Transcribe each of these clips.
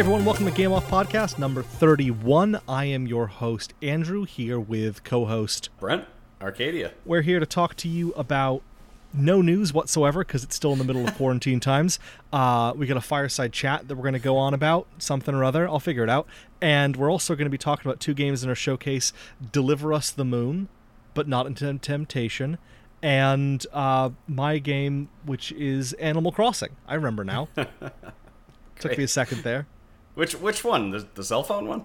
everyone, welcome to Game Off Podcast number 31. I am your host, Andrew, here with co host. Brent, Arcadia. We're here to talk to you about no news whatsoever because it's still in the middle of quarantine times. Uh, we got a fireside chat that we're going to go on about something or other. I'll figure it out. And we're also going to be talking about two games in our showcase Deliver Us the Moon, but not into temptation. And uh, my game, which is Animal Crossing. I remember now. Took me a second there. Which which one? The, the cell phone one?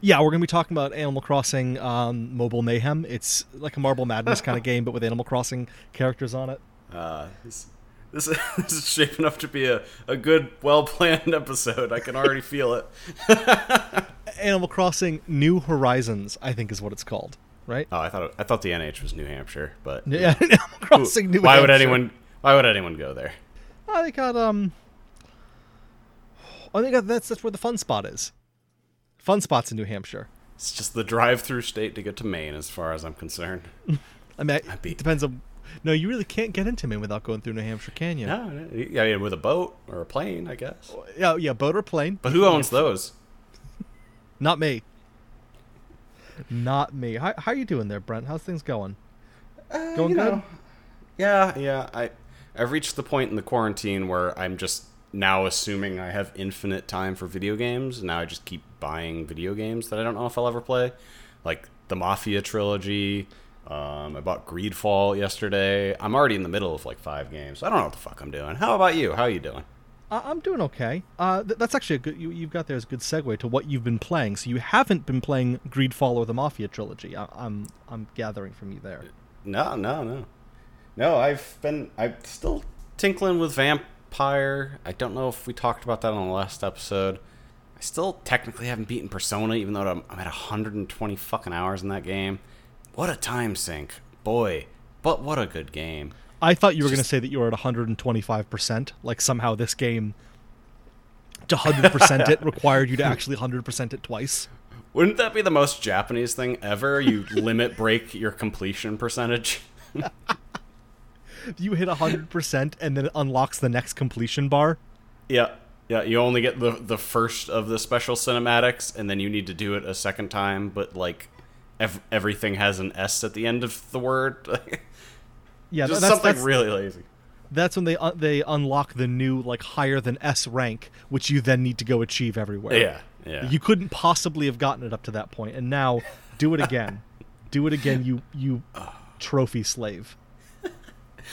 Yeah, we're going to be talking about Animal Crossing um, Mobile Mayhem. It's like a Marble Madness kind of game, but with Animal Crossing characters on it. Uh, this, this, this is shaping up to be a, a good, well planned episode. I can already feel it. Animal Crossing New Horizons, I think, is what it's called, right? Oh, I thought it, I thought the NH was New Hampshire, but Yeah, Animal Crossing New. why would anyone why would anyone go there? Oh, they got um. I think that's that's where the fun spot is. Fun spots in New Hampshire. It's just the drive-through state to get to Maine, as far as I'm concerned. I mean, be- it depends on. No, you really can't get into Maine without going through New Hampshire, can you? No, yeah, yeah, with a boat or a plane, I guess. Yeah, yeah, boat or plane. But who owns those? Not me. Not me. How how are you doing there, Brent? How's things going? Uh, Going you good? know, Yeah, yeah. I I've reached the point in the quarantine where I'm just now assuming I have infinite time for video games, now I just keep buying video games that I don't know if I'll ever play, like the Mafia trilogy. Um, I bought Greedfall yesterday. I'm already in the middle of like five games. I don't know what the fuck I'm doing. How about you? How are you doing? Uh, I'm doing okay. Uh, th- that's actually a good. You, you've got there as a good segue to what you've been playing. So you haven't been playing Greedfall or the Mafia trilogy. I, I'm I'm gathering from you there. No, no, no, no. I've been. I'm still tinkling with Vampire. I don't know if we talked about that on the last episode. I still technically haven't beaten Persona, even though I'm, I'm at 120 fucking hours in that game. What a time sink, boy! But what a good game. I thought you were going to say that you were at 125 percent. Like somehow this game to 100 percent it required you to actually 100 percent it twice. Wouldn't that be the most Japanese thing ever? You limit break your completion percentage. You hit 100 percent and then it unlocks the next completion bar. Yeah, yeah. You only get the the first of the special cinematics, and then you need to do it a second time. But like, ev- everything has an S at the end of the word. Yeah, Just that's, something that's, really lazy. that's when they uh, they unlock the new like higher than S rank, which you then need to go achieve everywhere. Yeah, yeah. You couldn't possibly have gotten it up to that point, and now do it again. do it again, you you trophy slave.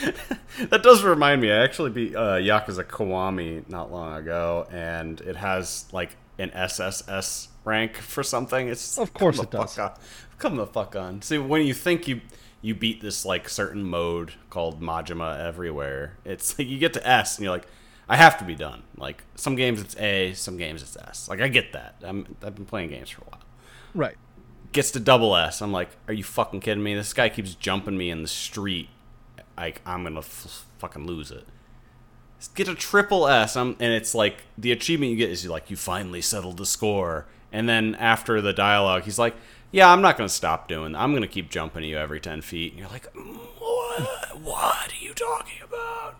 that does remind me. I actually beat uh, Yakuza Kiwami not long ago, and it has like an SSS rank for something. It's Of course it the does. Fuck on. Come the fuck on. See, when you think you you beat this like certain mode called Majima everywhere, it's like you get to S and you're like, I have to be done. Like some games it's A, some games it's S. Like I get that. I'm, I've been playing games for a while. Right. gets to double S. I'm like, are you fucking kidding me? This guy keeps jumping me in the street. Like, I'm gonna f- fucking lose it. Get a triple S, I'm, and it's like the achievement you get is you like you finally settled the score. And then after the dialogue, he's like, "Yeah, I'm not gonna stop doing. That. I'm gonna keep jumping you every ten feet." And you're like, mm, "What? what are you talking about?"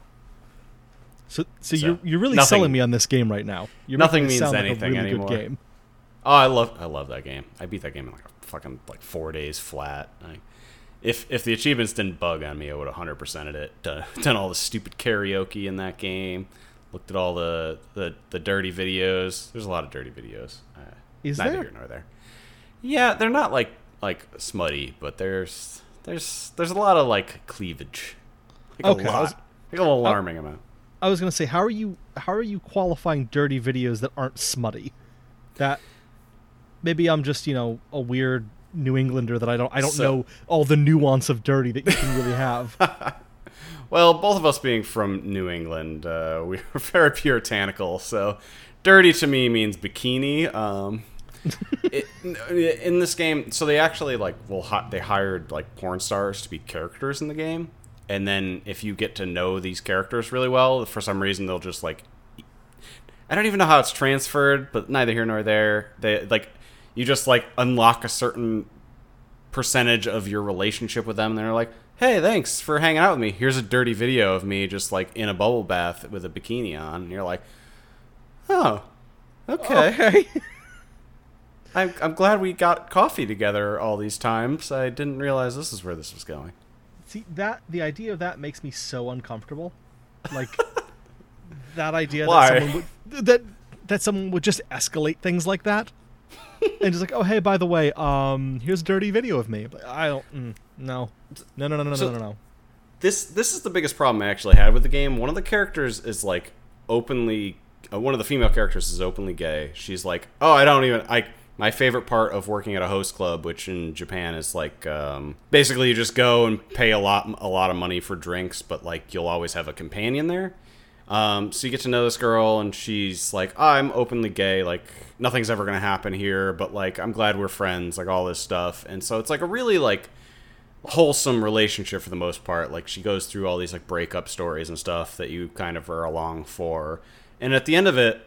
So, so, So, you're you're really nothing- selling me on this game right now. You're nothing means sound like a anything really anymore. Good game. Oh, I love I love that game. I beat that game in like a fucking like four days flat. Like, if if the achievements didn't bug on me, I would have hundred percented it. Done, done all the stupid karaoke in that game. Looked at all the the, the dirty videos. There's a lot of dirty videos. Uh, Is neither there? here nor there. Yeah, they're not like like smutty, but there's there's there's a lot of like cleavage. Like Okay, a I lot. was- like an alarming amount. I was gonna say, how are you how are you qualifying dirty videos that aren't smutty? That maybe I'm just you know a weird New Englander that I don't I don't So- know all the nuance of dirty that you can really have. Well, both of us being from New England, uh, we are very puritanical. So, dirty to me means bikini. Um, it, in this game, so they actually like well, hi- they hired like porn stars to be characters in the game, and then if you get to know these characters really well, for some reason they'll just like I don't even know how it's transferred, but neither here nor there. They like you just like unlock a certain percentage of your relationship with them and they're like hey thanks for hanging out with me here's a dirty video of me just like in a bubble bath with a bikini on and you're like oh Okay. Okay. Oh. I'm, I'm glad we got coffee together all these times. I didn't realize this is where this was going. See that the idea of that makes me so uncomfortable. Like that idea Why? that someone would that that someone would just escalate things like that. And just like, oh hey, by the way, um, here's a dirty video of me. But I don't. Mm, no. No. No. No. No. So- no. No. No. This this is the biggest problem I actually had with the game. One of the characters is like openly. Uh, one of the female characters is openly gay. She's like, oh, I don't even. I my favorite part of working at a host club, which in Japan is like um, basically you just go and pay a lot a lot of money for drinks, but like you'll always have a companion there. Um, so you get to know this girl, and she's like, oh, "I'm openly gay. Like nothing's ever gonna happen here, but like I'm glad we're friends. Like all this stuff." And so it's like a really like wholesome relationship for the most part. Like she goes through all these like breakup stories and stuff that you kind of are along for. And at the end of it,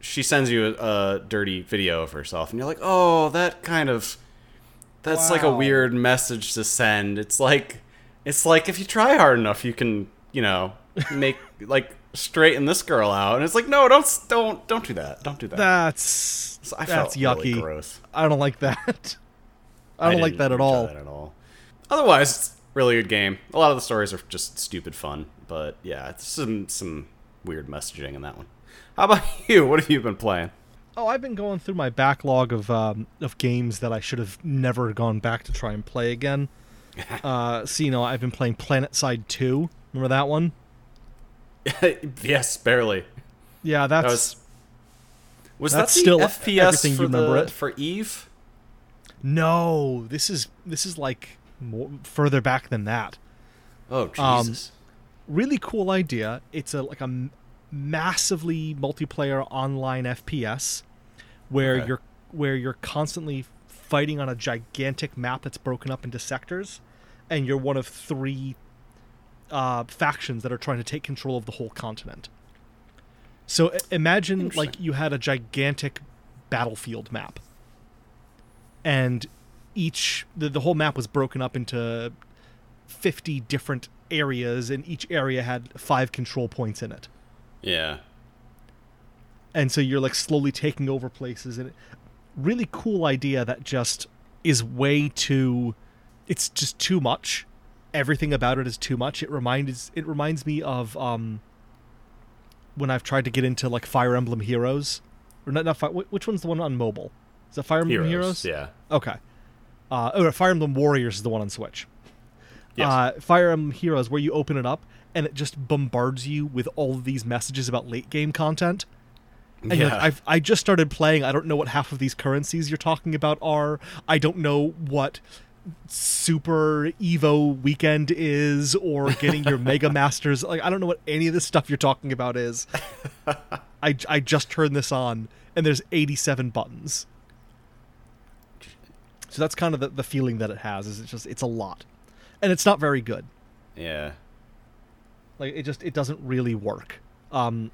she sends you a, a dirty video of herself, and you're like, "Oh, that kind of that's like a weird message to send." It's like it's like if you try hard enough, you can you know make like straighten this girl out. And it's like, no, don't don't don't do that. Don't do that. That's So I that's felt really yucky. gross. I don't like that. I don't like that at all. that at all. Otherwise, it's really good game. A lot of the stories are just stupid fun, but yeah, it's some some weird messaging in that one. How about you? What have you been playing? Oh, I've been going through my backlog of um, of games that I should have never gone back to try and play again. uh, so you know, I've been playing PlanetSide Two. Remember that one? yes, barely. Yeah, that's That was was That's that still FPS for the, for Eve? no. This is this is like more, further back than that. Oh Um, Jesus! Really cool idea. It's a like a massively multiplayer online FPS where Okay. you're where you're constantly fighting on a gigantic map that's broken up into sectors, and you're one of three uh, factions that are trying to take control of the whole continent. So i- imagine like you had a gigantic battlefield map, and each the, the whole map was broken up into 50 different areas and each area had five control points in it. Yeah, and so you're like slowly taking over places and really cool idea that just is way too it's just too much everything about it is too much it reminds it reminds me of um when i've tried to get into like fire emblem heroes or not, not Fi- wh- which one's the one on mobile is it fire emblem heroes, Yeah. okay uh oh fire emblem warriors is the one on switch Yes. uh, Fire Emblem Heroes, where you open it up and it just bombards you with all of these messages about late game content. And you're like, Yeah. I've, I just started playing. I don't know what half of these currencies you're talking about are. I don't know what Super Evo weekend is or getting your Mega Masters. Like, I don't know what any of this stuff you're talking about is. I, I just turned this on and there's 87 buttons. So that's kind of the, the feeling that it has. Is it's just it's a lot, and it's not very good. yeah. Like it just it doesn't really work. Um,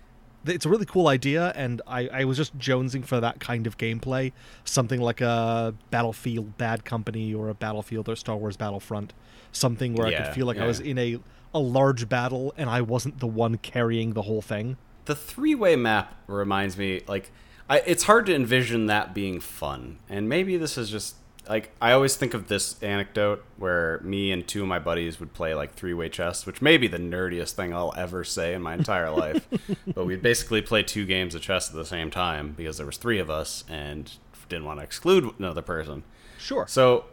it's a really cool idea, and I I was just jonesing for that kind of gameplay, something like a Battlefield Bad Company or a Battlefield or Star Wars Battlefront, something where I could feel like I was in a a large battle and I wasn't the one carrying the whole thing. the three-way map reminds me like I, it's hard to envision that being fun. And maybe this is just like i always think of this anecdote where me and two of my buddies would play like three-way chess which may be the nerdiest thing i'll ever say in my entire life but we'd basically play two games of chess at the same time because there was three of us and didn't want to exclude another person Sure. so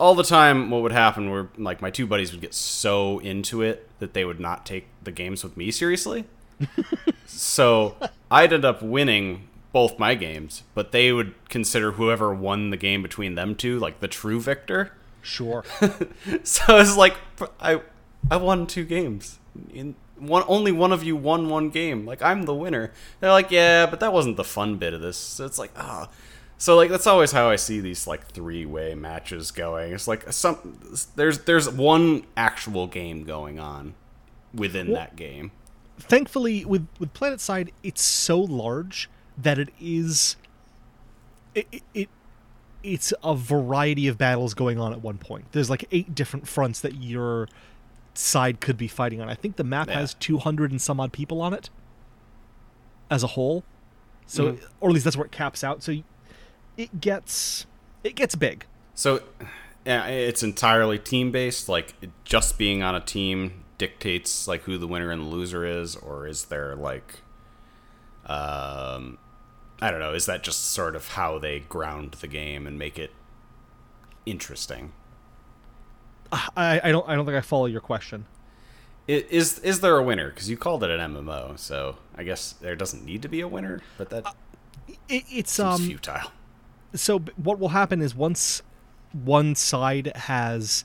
all the time, what would happen were like my two buddies would get so into it that they would not take the games with me seriously. so I'd end up winning both my games, but they would consider whoever won the game between them two like the true victor. Sure. So it's like I I won two games. In one only one of you won one game. Like I'm the winner. They're like, yeah, but that wasn't the fun bit of this. So it's like, ah. So like that's always how I see these like three way matches going. It's like some there's there's one actual game going on within Well- that game. thankfully with with PlanetSide it's so large that it is it, it, it it's a variety of battles going on at one point there's like eight different fronts that your side could be fighting on i think the map Yeah. has 200 and some odd people on it as a whole So, Mhm. or at least that's where it caps out. So, it gets it gets big. So, yeah, it's entirely team based. Like, just being on a team dictates like who the winner and the loser is, or is there like, um, I don't know. Is that just sort of how they ground the game and make it interesting? I, I don't I don't think I follow your question. I- Is is there a winner? Because you called it an MMO, so I guess there doesn't need to be a winner. But that It, it's um futile. so what will happen is once one side has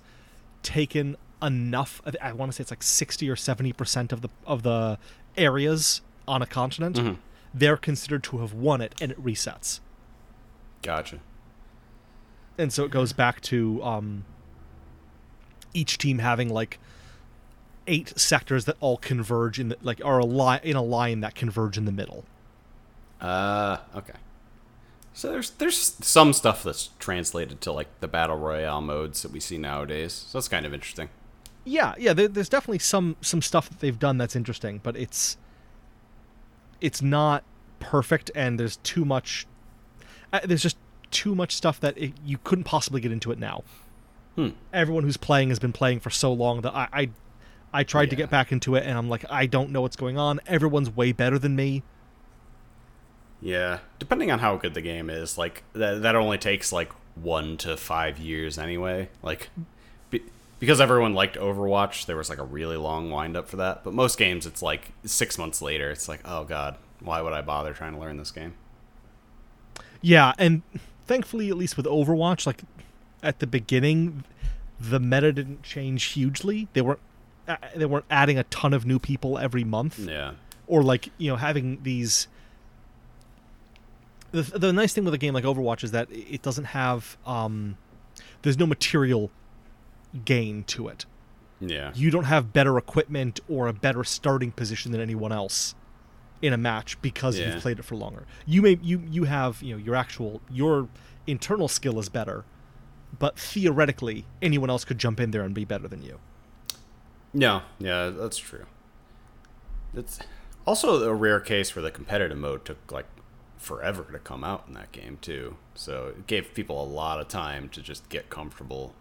taken enough I- i want to say it's like 60 or 70% of the of the areas on a continent Mhm. They're considered to have won it and it resets Gotcha. and so it goes back to um each team having like eight sectors that all converge in the like are a line in a line that converge in the middle Uh, okay. So there's there's some stuff that's translated to like the battle royale modes that we see nowadays. So that's kind of interesting. yeah yeah there, there's definitely some some stuff that they've done that's interesting but it's it's not perfect and there's too much uh, there's just too much stuff that it, you couldn't possibly get into it now. Hmm. everyone who's playing has been playing for so long that i i, I tried to get back into it and i'm like i don't know what's going on. Everyone's way better than me. Yeah, depending on how good the game is, like that that only takes like one to five years anyway. Like because everyone liked Overwatch, there was like a really long wind up for that. But most games, it's like six months later. It's like, oh god, why would I bother trying to learn this game? Yeah, and thankfully, at least with Overwatch, like at the beginning, the meta didn't change hugely. They weren't they weren't adding a ton of new people every month, Yeah, or like you know having these. The, the nice thing with a game like Overwatch is that it doesn't have um, there's no material gain to it. yeah, You don't have better equipment or a better starting position than anyone else in a match because Yeah. you've played it for longer. You may you you have you know your actual your internal skill is better, but theoretically anyone else could jump in there and be better than you. no, yeah, that's true. It's also a rare case where the competitive mode took like forever to come out in that game too. So it gave people a lot of time to just get comfortable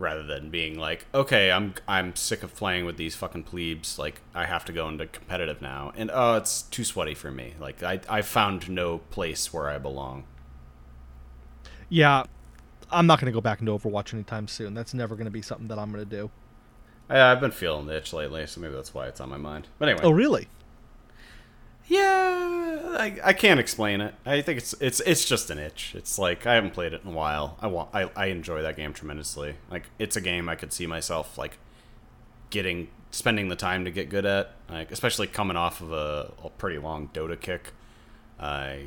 rather than being like, okay, I'm I'm sick of playing with these fucking plebes. Like I have to go into competitive now, and oh, it's too sweaty for me. Like I I found no place where I belong. Yeah, I'm not going to go back into Overwatch anytime soon. That's never going to be something that I'm going to do. I, I've been feeling the itch lately, so maybe that's why it's on my mind. But anyway, Oh, really? yeah, I, I can't explain it. I think it's it's it's just an itch. It's like I haven't played it in a while. I want I, I enjoy that game tremendously. Like it's a game I could see myself like getting spending the time to get good at. Like especially coming off of a, a pretty long Dota kick. I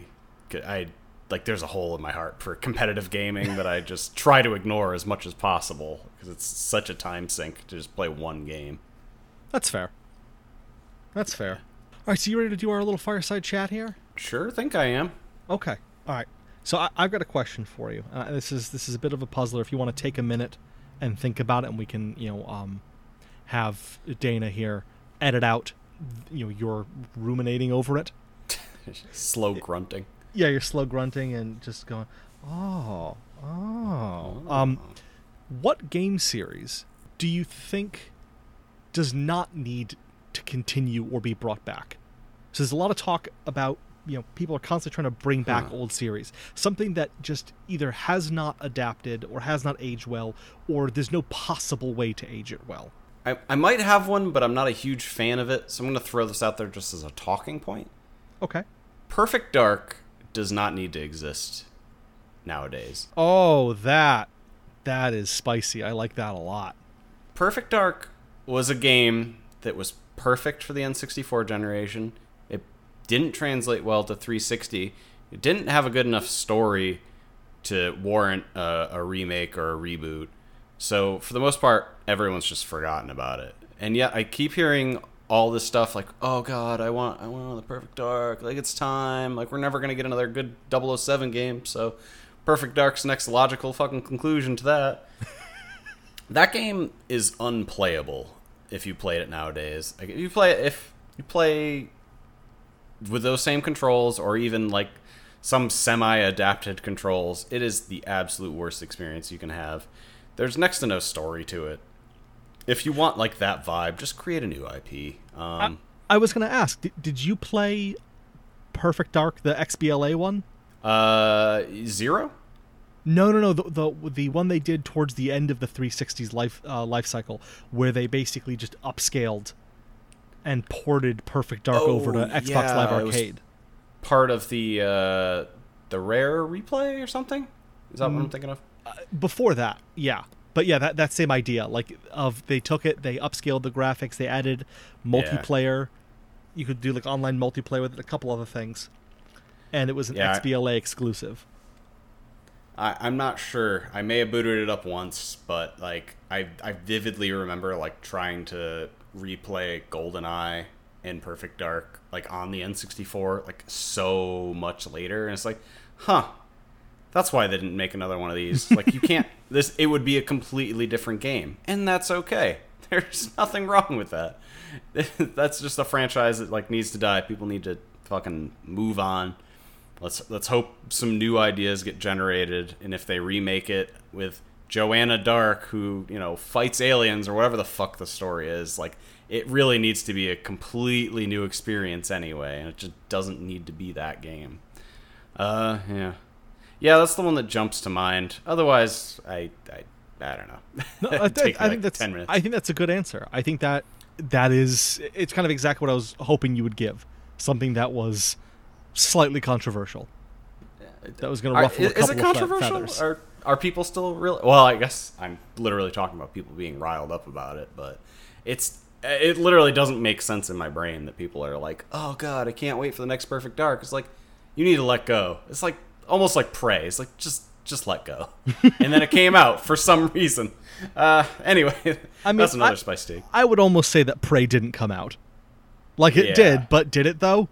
I like there's a hole in my heart for competitive gaming that I just try to ignore as much as possible because it's such a time sink to just play one game. That's fair. That's fair. All right, so you ready to do our little fireside chat here? Sure, think I am. Okay. All right. So I, I've got a question for you. Uh, this is this is a bit of a puzzler. If you want to take a minute and think about it, and we can you know um, have Dana here edit out you know your ruminating over it. Slow grunting. Yeah, you're slow grunting and just going, oh, oh. Um, what game series do you think does not need to continue or be brought back? So there's a lot of talk about you know people are constantly trying to bring back Huh. old series, something that just either has not adapted or has not aged well, or there's no possible way to age it well. I, I might have one, but I'm not a huge fan of it, so I'm going to throw this out there just as a talking point. Okay. Perfect Dark does not need to exist nowadays. Oh, that that is spicy. I like that a lot. Perfect Dark was a game that was perfect for the N64 generation. It didn't translate well to 360. It didn't have a good enough story to warrant a, a remake or a reboot. So for the most part, everyone's just forgotten about it. And yet I keep hearing all this stuff like, "Oh god, I want I want the Perfect Dark. Like it's time. Like we're never going to get another good 007 game." So Perfect Dark's next logical fucking conclusion to that. that game is unplayable if you played it nowadays. Like if you play if you play with those same controls or even like some semi-adapted controls, it is the absolute worst experience you can have. There's next to no story to it. If you want like that vibe, just create a new IP. Um, I was going to ask, did, did you play Perfect Dark, the XBLA one? uh, zero. No, no, no. The, the the one they did towards the end of the 360's life uh, life cycle, where they basically just upscaled and ported Perfect Dark over to Oh, Xbox yeah, Live Arcade. Part of the uh, the rare replay or something. Is that what I'm thinking of? Before that, yeah, but yeah, that that same idea, like of they took it, they upscaled the graphics, they added multiplayer. You could do like online multiplayer with it, a couple other things, and it was an Yeah, I- XBLA exclusive. I, I'm not sure. I may have booted it up once, but like I I vividly remember like trying to replay GoldenEye in Perfect Dark like on the N64 like so much later, and it's like, huh. That's why they didn't make another one of these. Like you can't this it would be a completely different game. And that's okay. There's nothing wrong with that. that's just a franchise that like needs to die. People need to fucking move on. Let's let's hope some new ideas get generated, and if they remake it with Joanna Dark, who you know fights aliens or whatever the fuck the story is, like it really needs to be a completely new experience anyway, and it just doesn't need to be that game. Uh, yeah, yeah, that's the one that jumps to mind. Otherwise, I I, I don't know. No, I, It'd take I think like, that's ten minutes. I think that's a good answer. I think that that is it's kind of exactly what I was hoping you would give. Something that was slightly controversial. That was going to Are- ruffle a is couple it of controversial? feathers. Are are people still real? Well, I guess I'm literally talking about people being riled up about it, but it's it literally doesn't make sense in my brain that people are like, "Oh God, I can't wait for the next Perfect Dark." It's like you need to let go. It's like almost like Prey. It's like just just let go. and then it came out for some reason. Uh, anyway, I mean, that's another I- spice take. I would almost say that Prey didn't come out. Like it Yeah. did, but did it though?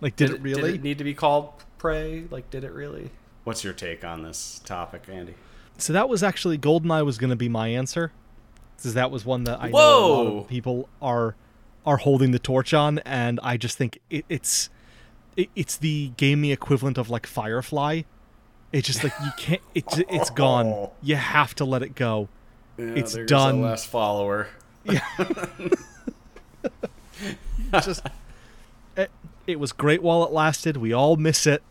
Like did, it Did really? it need to be called Prey? Like, did it really? What's your take on this topic, Andy? So that was actually Goldeneye was going to be my answer, because that was one that I know a lot Whoa! of people are are holding the torch on, and I just think it, it's it, it's the gaming equivalent of like Firefly. It's just like you can't. It, j- it's gone. You have to let it go. Yeah, It's done. Last follower. Yeah. just it, was great while it lasted. We all miss it.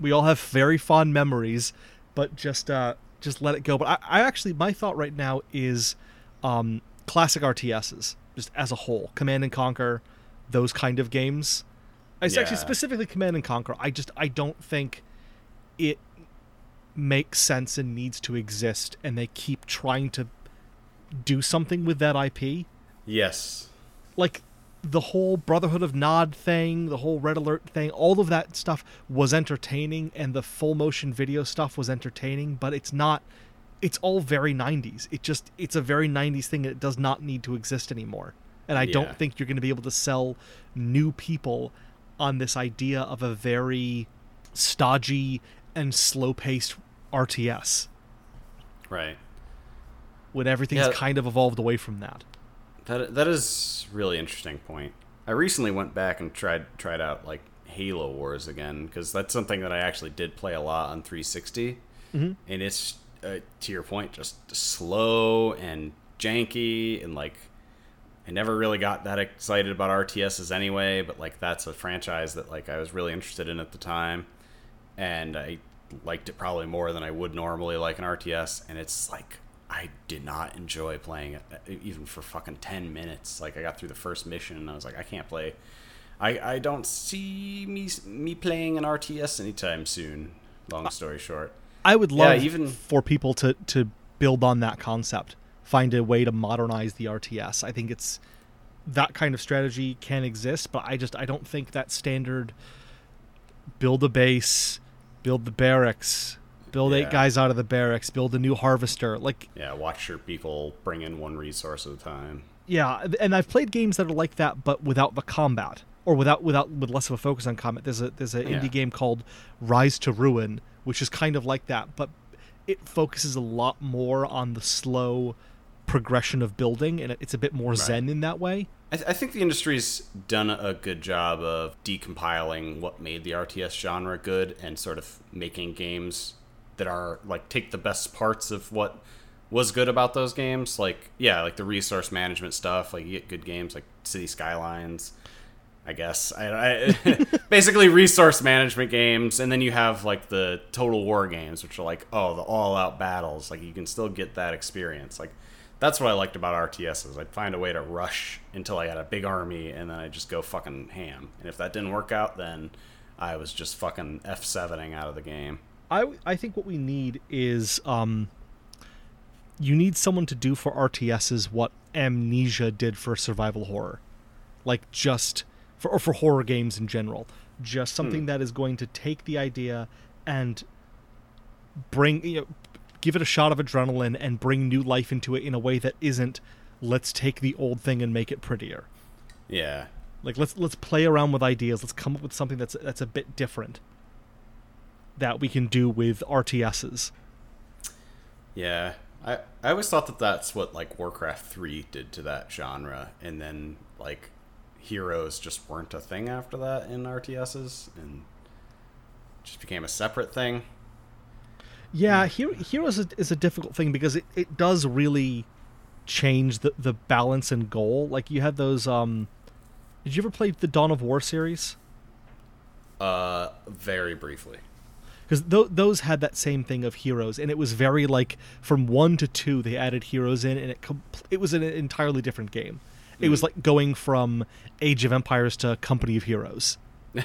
We all have very fond memories, but just uh just let it go. But I, I actually my thought right now is um classic RTSs just as a whole, Command and Conquer, those kind of games. It's actually specifically Command and Conquer. I just I don't think it makes sense and needs to exist, and they keep trying to do something with that IP Yes. like the whole Brotherhood of Nod thing, the whole Red Alert thing, all of that stuff was entertaining and the full motion video stuff was entertaining, but it's not it's all very 90s. It just it's a very 90s thing and it does not need to exist anymore. And I Yeah. don't think you're going to be able to sell new people on this idea of a very stodgy and slow-paced RTS Right. when everything's Yeah. kind of evolved away from that. That that is a really interesting point. I recently went back and tried tried out like Halo Wars again because that's something that I actually did play a lot on 360, Mhm. and it's uh, to your point, just slow and janky and like. I never really got that excited about RTSs anyway, but like that's a franchise that like I was really interested in at the time, and I liked it probably more than I would normally like an RTS. And it's like I did not enjoy playing it uh, even for fucking ten minutes. Like I got through the first mission and I was like, I can't play. I I don't see me me playing an RTS anytime soon. Long story short. I would Yeah, love even- for people to to build on that concept, find a way to modernize the RTS. I think it's that kind of strategy can exist, but I just I don't think that standard build a base, build the barracks, build eight guys out of the barracks, build a new harvester. Like Yeah, watch your people bring in one resource at a time. yeah, and I've played games that are like that, but without the combat or without without with less of a focus on combat. There's a there's an Yeah. indie game called Rise to Ruin, which is kind of like that, but it focuses a lot more on the slow progression of building, and it's a bit more zen in that way. I, th- I think the industry's done a good job of decompiling what made the RTS genre good and sort of making games that are like take the best parts of what was good about those games. Like yeah, like the resource management stuff. Like you get good games like City Skylines. I guess I, I basically resource management games, and then you have like the total war games, which are like oh the all out battles. Like you can still get that experience. Like that's what I liked about RTSs. I'd find a way to rush until I had a big army, and then I'd just go fucking ham. And if that didn't work out, then I was just fucking F7ing out of the game. I I think what we need is um you need someone to do for RTSs what Amnesia did for survival horror. Like just for or for horror games in general. Just something that is going to take the idea and bring you know, give it a shot of adrenaline and bring new life into it in a way that isn't let's take the old thing and make it prettier. Yeah. Like let's let's play around with ideas. Let's come up with something that's that's a bit different that we can do with RTSs. Yeah. I, I always thought that that's what like Warcraft 3 did to that genre and then like heroes just weren't a thing after that in RTSs and just became a separate thing. Yeah, Hero, Heroes is, is a difficult thing because it, it does really change the, the balance and goal. Like you had those um did you ever play the Dawn of War series? Uh very briefly. Because th- those had that same thing of heroes and it was very like from one to two they added heroes in and it com- it was an entirely different game. It was mm. like going from age of empires to company of heroes.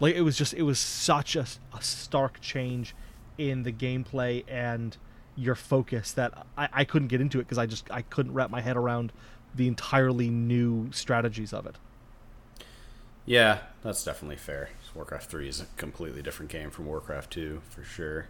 Like it was just it was such a, a stark change in the gameplay and your focus that i, I couldn't get into it because i just i couldn't wrap my head around the entirely new strategies of it. Yeah, that's definitely fair. Warcraft 3 is a completely different game from Warcraft 2, for sure.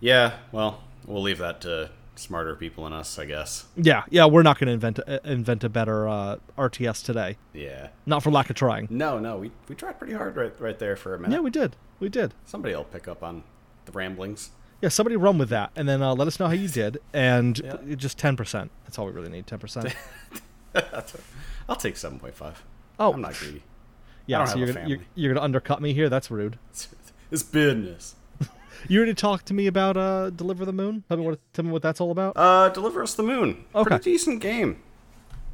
Yeah, well, we'll leave that to smarter people than us, I guess. yeah yeah we're not going to invent a, invent a better uh, rts today Yeah. not for lack of trying No, no, we, we tried pretty hard right, right there for a minute. yeah we did we did Somebody will pick up on the ramblings. Yeah, somebody run with that, and then uh, let us know how you did. And Yeah. just ten percent. That's all we really need. Ten percent. I'll take 7.5. Oh, I'm not greedy. Yeah. So you're gonna, you're, you're gonna undercut me here. That's rude. It's, it's business. You ready to talk to me about uh, Deliver the Moon? Tell me what tell me what that's all about. Uh, Deliver Us the Moon. Okay. Pretty decent game.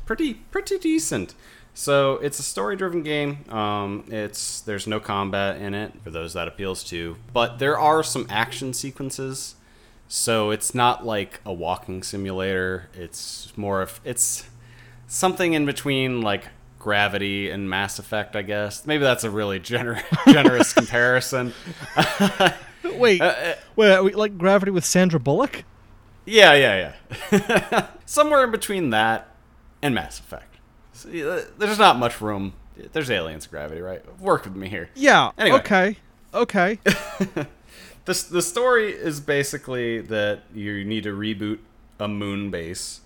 Pretty pretty decent. So it's a story-driven game. Um, it's there's no combat in it for those that appeals to, but there are some action sequences. So it's not like a walking simulator. It's more of it's something in between like Gravity and Mass Effect, I guess. Maybe that's a really gener- generous comparison. wait, uh, wait, are we, like Gravity with Sandra Bullock? Yeah, yeah, yeah. Somewhere in between that and Mass Effect. So, yeah, there's not much room. There's aliens gravity, right? Work with me here. Yeah. Anyway. Okay. Okay. The, the story is basically that you need to reboot a moon base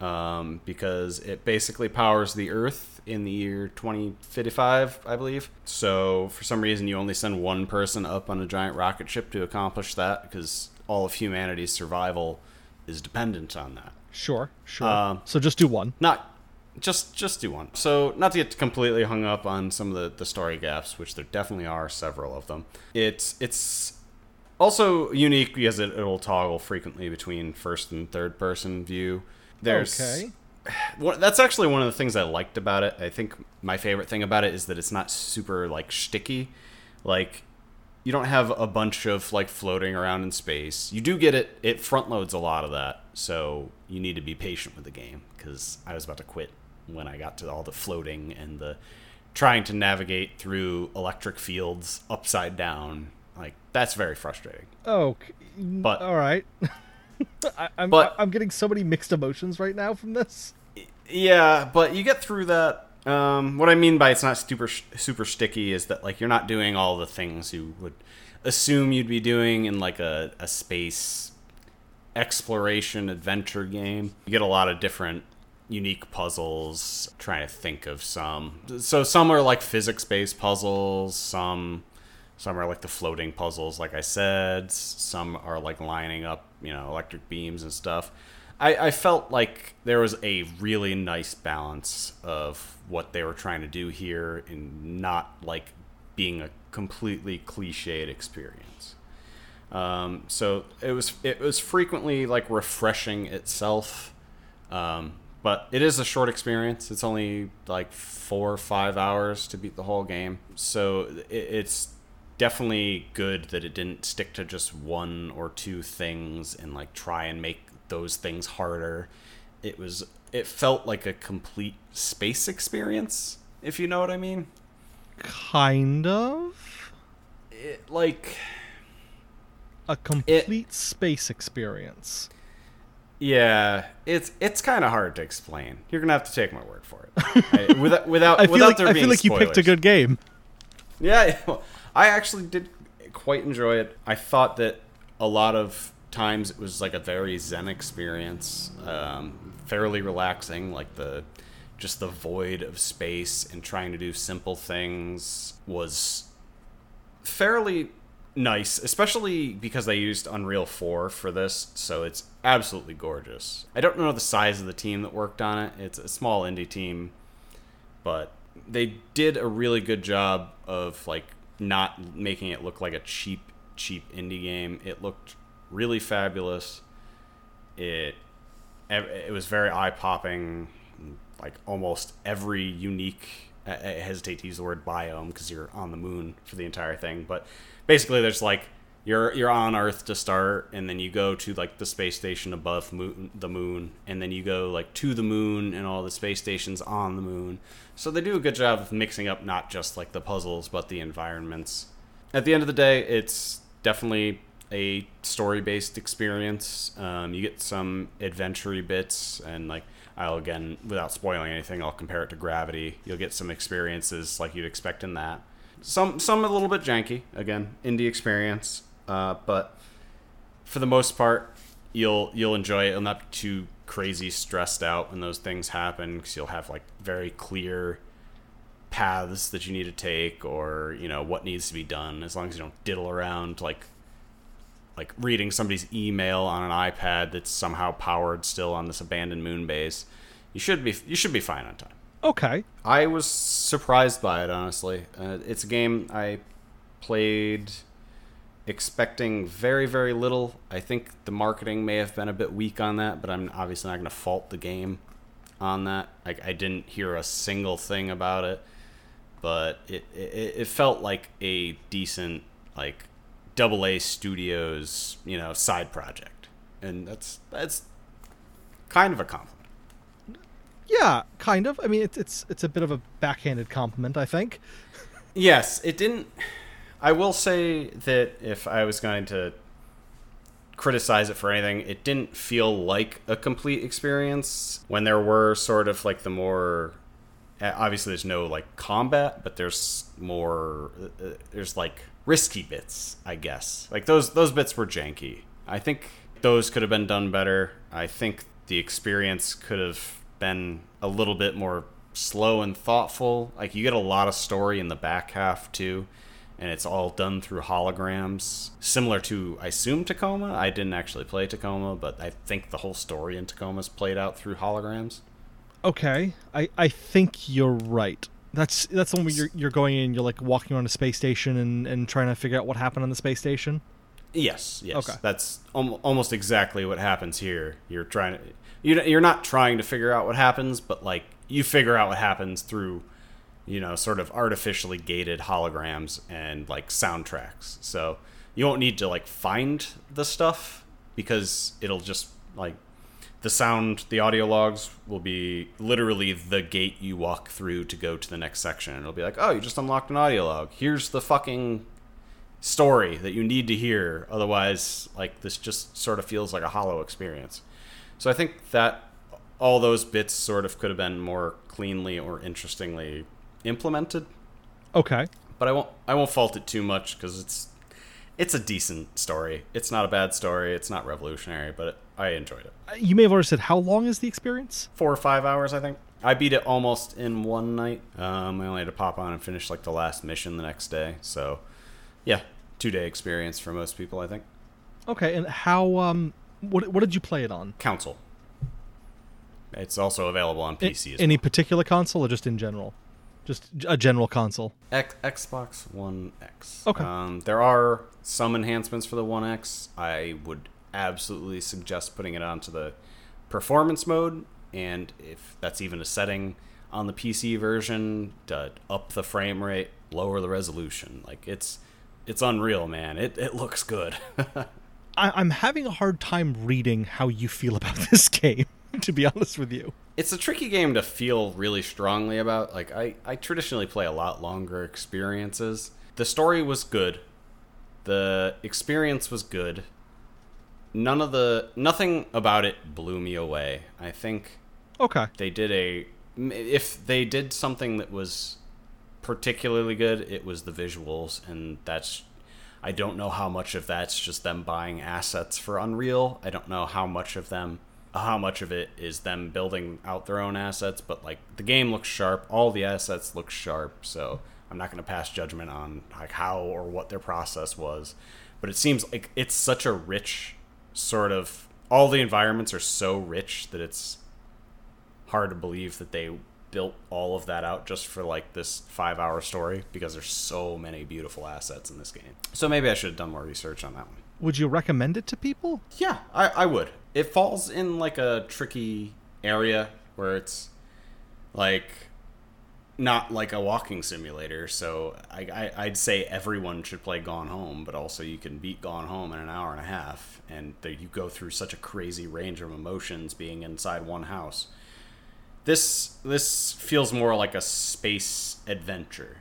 um, because it basically powers the Earth in the year 2055, I believe. So for some reason, you only send one person up on a giant rocket ship to accomplish that because all of humanity's survival is dependent on that. sure. Sure. Um, so just do one. not just just do one so not to get completely hung up on some of the, the story gaps which there definitely are several of them it's it's also unique because it, it'll toggle frequently between first and third person view there's Okay. well, that's actually one of the things I liked about it. I think my favorite thing about it is that it's not super like sticky. Like you don't have a bunch of like floating around in space. You do get it. It front loads a lot of that, so you need to be patient with the game because I was about to quit when I got to all the floating and the trying to navigate through electric fields upside down. Like that's very frustrating. Oh, okay. But- all right. I, I'm But- I'm getting so many mixed emotions right now from this. Yeah, but you get through that. Um, what I mean by it's not super super sticky is that like you're not doing all the things you would assume you'd be doing in like a, a space exploration adventure game. You get a lot of different unique puzzles. trying to think of some. So some are like physics based puzzles. Some some are like the floating puzzles, like I said. Some are like lining up, you know, electric beams and stuff. I, I felt like there was a really nice balance of what they were trying to do here and not like being a completely cliched experience. Um, so it was it was frequently like refreshing itself, um, but it is a short experience. It's only like four or five hours to beat the whole game, so it, it's definitely good that it didn't stick to just one or two things and like try and make those things harder. It was it felt like a complete space experience, if you know what I mean. Kind of It like a complete space experience. yeah, it's it's kind of hard to explain. You're gonna have to take my word for it. I, without without I feel without like there I being feel like you picked a good game. Yeah, well, I actually did quite enjoy it. I thought that a lot of times it was like a very zen experience, um, fairly relaxing. Like the just the void of space and trying to do simple things was fairly nice, especially because they used Unreal 4 for this, so it's absolutely gorgeous. I don't know the size of the team that worked on it. It's a small indie team, but they did a really good job of like not making it look like a cheap cheap indie game. It looked really fabulous. It it was very eye popping. Like almost every unique, I hesitate to use the word biome because you're on the moon for the entire thing, but basically there's like you're you're on Earth to start, and then you go to like the space station above moon, the moon, and then you go like to the moon and all the space stations on the moon. So they do a good job of mixing up not just like the puzzles, but the environments. At the end of the day, it's definitely a story-based experience. Um, you get some adventure bits, and like I'll again, without spoiling anything, I'll compare it to Gravity. You'll get some experiences like you'd expect in that. Some some a little bit janky. Again, indie experience, uh, but for the most part, you'll you'll enjoy it. You'll not be too crazy stressed out when those things happen because you'll have like very clear paths that you need to take or you know what needs to be done as long as you don't diddle around like like reading somebody's email on an iPad that's somehow powered still on this abandoned moon base you should be you should be fine on time Okay. I was surprised by it, honestly. Uh, it's a game I played expecting very, very little. I think the marketing may have been a bit weak on that, but I'm obviously not going to fault the game on that. Like, I didn't hear a single thing about it, but it, it, it felt like a decent, like, double A studios, you know, side project. And that's, that's kind of a compliment. Yeah, kind of. I mean, it's it's it's a bit of a backhanded compliment, I think. Yes, it didn't. I will say that if I was going to criticize it for anything, it didn't feel like a complete experience. When there were sort of like the more. uh, Obviously, there's no like combat, but there's more. uh, There's like risky bits, I guess. Like those those bits were janky. I think those could have been done better. I think the experience could have been a little bit more slow and thoughtful. Like you get a lot of story in the back half too, and it's all done through holograms, similar to I assume Tacoma. I didn't actually play Tacoma, but I think the whole story in Tacoma is played out through holograms. Okay, I I think you're right. That's that's the one where you're you're going in, you're like walking around a space station and and trying to figure out what happened on the space station. Yes, yes. Okay. That's al- almost exactly what happens here. You're trying to you you're not trying to figure out what happens, but like you figure out what happens through you know, sort of artificially gated holograms and like soundtracks. So you won't need to like find the stuff because it'll just like the sound, the audio logs will be literally the gate you walk through to go to the next section. It'll be like, oh, you just unlocked an audio log. Here's the fucking story that you need to hear. Otherwise, like this just sort of feels like a hollow experience. So I think that all those bits sort of could have been more cleanly or interestingly implemented. Okay. But I won't I won't fault it too much because it's it's a decent story. It's not a bad story. It's not revolutionary, but it, I enjoyed it. Uh, You may have already said how long is the experience? Four or five hours, I think. I beat it almost in one night. Um, I only had to pop on and finish like the last mission the next day. So, yeah, two day experience for most people, I think. Okay, and how um what what did you play it on? Council. It's also available on PC as Any particular console or just in general? Just a general console. X- Xbox One X. Okay. Um, there are some enhancements for the One X. I would absolutely suggest putting it onto the performance mode, and if that's even a setting on the PC version, to up the frame rate, lower the resolution. Like it's it's unreal, man. It it looks good. I, I'm having a hard time reading how you feel about this game, to be honest with you. it's a tricky game to feel really strongly about. Like I, I traditionally play a lot longer experiences. The story was good. The experience was good. None of the nothing about it blew me away. I think Okay. they did a if they did something that was particularly good, it was the visuals and that's I don't know how much of that's just them buying assets for Unreal. I don't know how much of them how much of it is them building out their own assets, but like the game looks sharp, all the assets look sharp, so I'm not going to pass judgment on like how or what their process was. But it seems like it's such a rich sort of all the environments are so rich that it's hard to believe that they built all of that out just for like this five hour story because there's so many beautiful assets in this game. So maybe I should have done more research on that one. Would you recommend it to people? Yeah, I, I would. It falls in like a tricky area where it's like not like a walking simulator. So I, I, I'd say everyone should play Gone Home, but also you can beat Gone Home in an hour and a half, and there you go through such a crazy range of emotions being inside one house. This this feels more like a space adventure,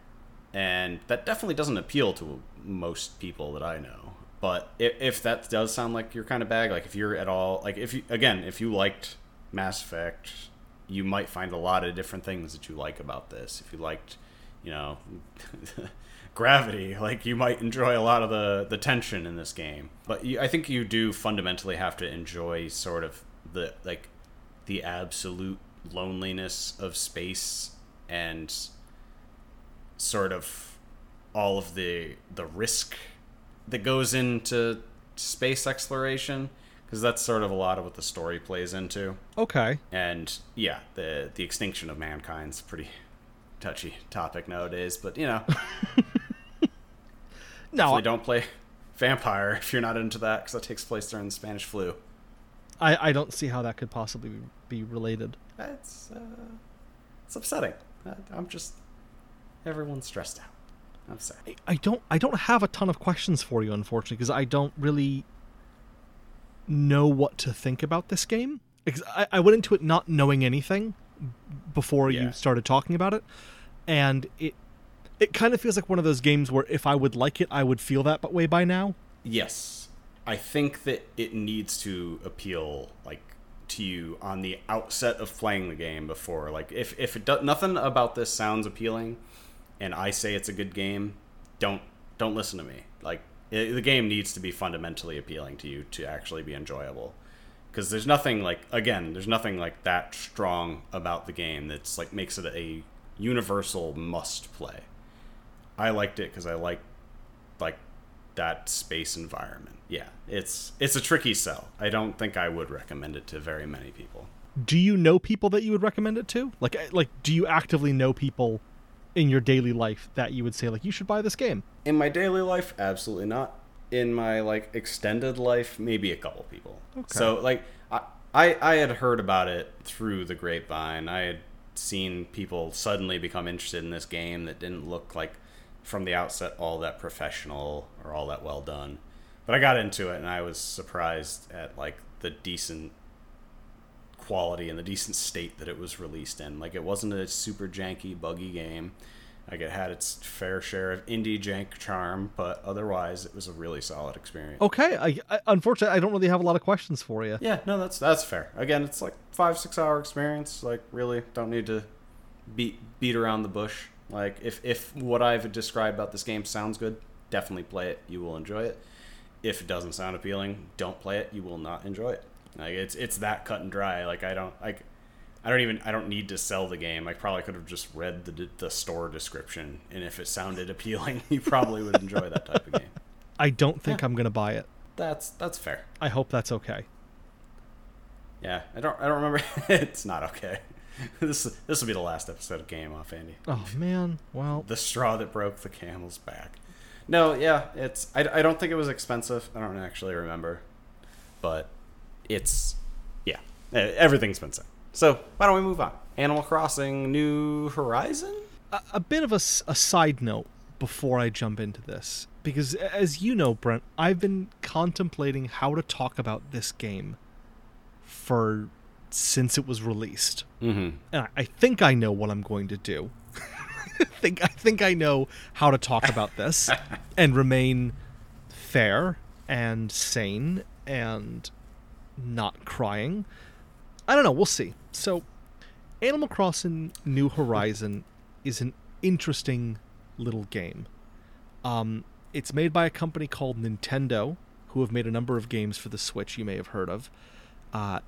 and that definitely doesn't appeal to most people that I know. But if, if that does sound like your kind of bag, like if you're at all like if you again if you liked Mass Effect, you might find a lot of different things that you like about this. If you liked, you know, gravity, like you might enjoy a lot of the the tension in this game. But you, I think you do fundamentally have to enjoy sort of the like the absolute loneliness of space and sort of all of the the risk that goes into space exploration because that's sort of a lot of what the story plays into. Okay. and yeah the the extinction of mankind's a pretty touchy topic nowadays but you know. No, I don't play Vampyr if you're not into that because that takes place during the spanish flu. I, I don't see how that could possibly be related. it's uh, it's upsetting. I'm just everyone's stressed out i'm sorry I- don't I don't have a ton of questions for you, unfortunately, because I don't really know what to think about this game. Because I, I went into it not knowing anything before Yeah. you started talking about it, and it it kind of feels like one of those games where if I would like it, I would feel that way by now. Yes, I think that it needs to appeal like to you on the outset of playing the game before. Like if if it do, nothing about this sounds appealing, and I say it's a good game, don't don't listen to me. Like it, the game needs to be fundamentally appealing to you to actually be enjoyable. Because there's nothing like again, there's nothing like that strong about the game that's like makes it a universal must play. I liked it because I like like that space environment. Yeah, it's it's a tricky sell. I don't think I would recommend it to very many people. Do you know people that you would recommend it to? Like like do you actively know people in your daily life that you would say like you should buy this game? In my daily life, absolutely not. In my like extended life, maybe a couple people. Okay. So like I, I I had heard about it through the grapevine. I had seen people suddenly become interested in this game that didn't look like from the outset all that professional or all that well done. But I got into it and I was surprised at like the decent quality and the decent state that it was released in. Like it wasn't a super janky, buggy game. Like it had its fair share of indie jank charm, but otherwise it was a really solid experience. Okay, I, I unfortunately I don't really have a lot of questions for you. Yeah, no, that's that's fair. Again, it's like five six hour experience. Like really, don't need to beat beat around the bush. Like if if what I've described about this game sounds good, definitely play it. You will enjoy it. If it doesn't sound appealing, don't play it. You will not enjoy it. Like it's it's that cut and dry. Like I don't like. I don't even. I don't need to sell the game. I probably could have just read the the store description, and if it sounded appealing, you probably would enjoy that type of game. I don't think I'm gonna buy it. That's that's fair. I hope that's okay. Yeah, I don't. I don't remember. it's not okay. This this will be the last episode of Game Off, Andy. Oh man, well, The straw that broke the camel's back. No, yeah, it's. I, I don't think it was expensive. I don't actually remember, but it's. Yeah, everything's been said. So why don't we move on? Animal Crossing: New Horizon. a, a bit of a side note before I jump into this, because as you know, Brent, I've been contemplating how to talk about this game for since it was released, Mm-hmm. and I, I think I know what I'm going to do. I think I think I know how to talk about this and remain fair and sane and not crying. I don't know. We'll see. So, Animal Crossing New Horizon is an interesting little game. Um, it's made by a company called Nintendo, who have made a number of games for the Switch you may have heard of. Uh,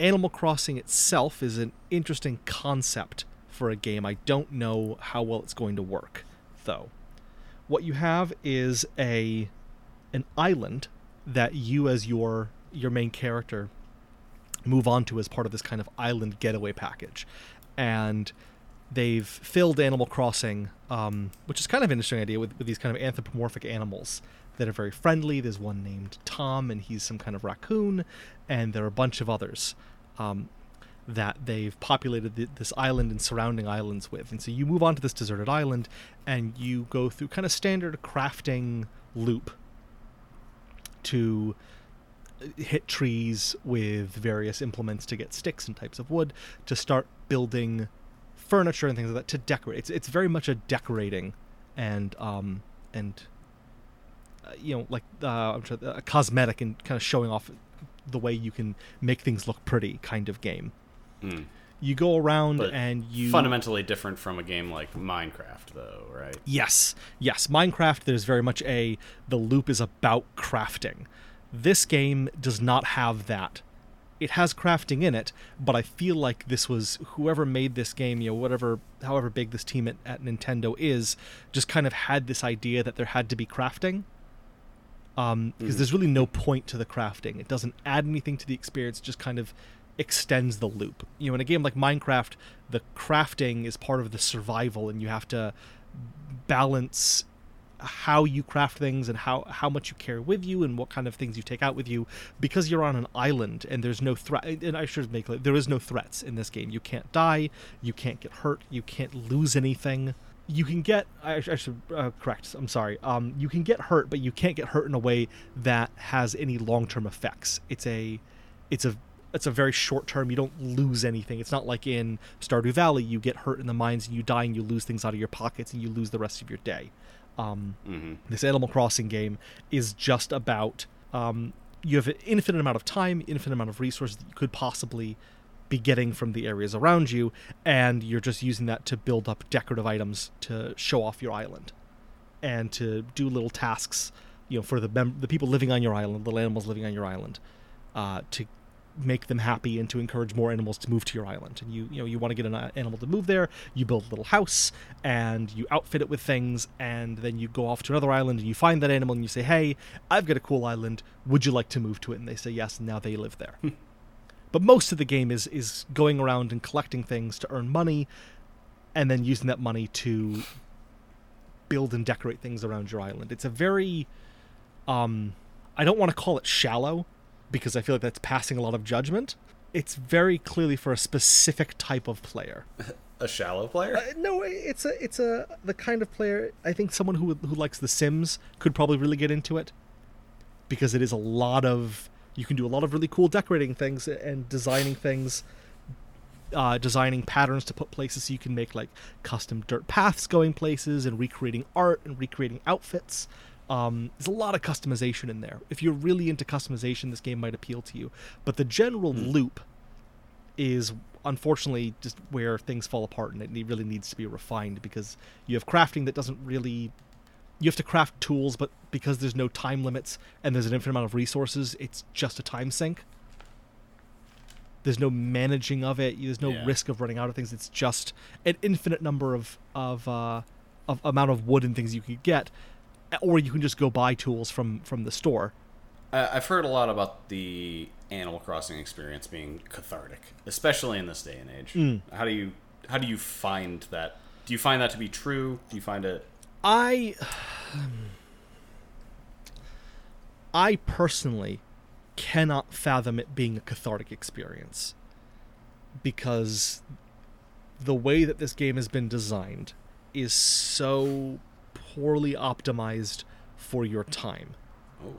Animal Crossing itself is an interesting concept for a game. I don't know how well it's going to work, though. What you have is a an island that you as your your main character move on to as part of this kind of island getaway package. And they've filled Animal Crossing, um, which is kind of an interesting idea with, with these kind of anthropomorphic animals that are very friendly. There's one named Tom, and he's some kind of raccoon, and there are a bunch of others um, that they've populated th- this island and surrounding islands with. And so you move on to this deserted island, and you go through kind of standard crafting loop to hit trees with various implements to get sticks and types of wood to start building furniture and things like that to decorate. It's it's very much a decorating and um and uh, you know like uh, I'm sure a cosmetic and kind of showing off the way you can make things look pretty kind of game. Mm. You go around But and you Fundamentally different from a game like Minecraft, though, right? Yes, yes. Minecraft, there's very much a the loop is about crafting. This game does not have that. It has crafting in it, but I feel like this was whoever made this game, you know, whatever, however big this team at, at Nintendo is, just kind of had this idea that there had to be crafting. Um, because there's really no point to the crafting. It doesn't add anything to the experience. It just kind of extends the loop. You know, in a game like Minecraft, the crafting is part of the survival, and you have to balance how you craft things and how how much you carry with you and what kind of things you take out with you because you're on an island and there's no threat and I should make clear there is no threats in this game. You can't die you can't get hurt you can't lose anything. You can get I, I should uh, correct I'm sorry. Um you can get hurt but you can't get hurt in a way that has any long-term effects. It's a it's a it's a very short term you don't lose anything it's not like in stardew valley you get hurt in the mines and you die and you lose things out of your pockets and you lose the rest of your day um, Mm-hmm. this Animal Crossing game is just about um, you have an infinite amount of time, infinite amount of resources that you could possibly be getting from the areas around you, and you're just using that to build up decorative items to show off your island and to do little tasks, you know, for the mem- the people living on your island, little animals living on your island, uh, to make them happy and to encourage more animals to move to your island. And you you know you want to get an uh, animal to move there, you build a little house and you outfit it with things, and then you go off to another island and you find that animal and you say, "Hey, I've got a cool island. Would you like to move to it?" And they say yes, and now they live there. but most of the game is is going around and collecting things to earn money, and then using that money to build and decorate things around your island. It's a very um I don't want to call it shallow because I feel like that's passing a lot of judgment. It's very clearly for a specific type of player. A shallow player? Uh, no, it's a it's a the kind of player I think someone who who likes The Sims could probably really get into it because it is a lot of you can do a lot of really cool decorating things and designing things uh, designing patterns to put places so you can make like custom dirt paths going places and recreating art and recreating outfits um, there's a lot of customization in there. If you're really into customization this game might appeal to you. But the general loop is unfortunately just where things fall apart and it really needs to be refined because you have crafting that doesn't really you have to craft tools but because there's no time limits and there's an infinite amount of resources it's just a time sink. There's no managing of it. There's no Yeah. risk of running out of things. It's just an infinite number of of uh of amount of wood and things you could get or you can just go buy tools from from the store I've heard a lot about the Animal Crossing experience being cathartic, especially in this day and age. Hmm. How do you how do you find that? Do you find that to be true? Do you find it? I I personally cannot fathom it being a cathartic experience because the way that this game has been designed is so poorly optimized for your time. Oh,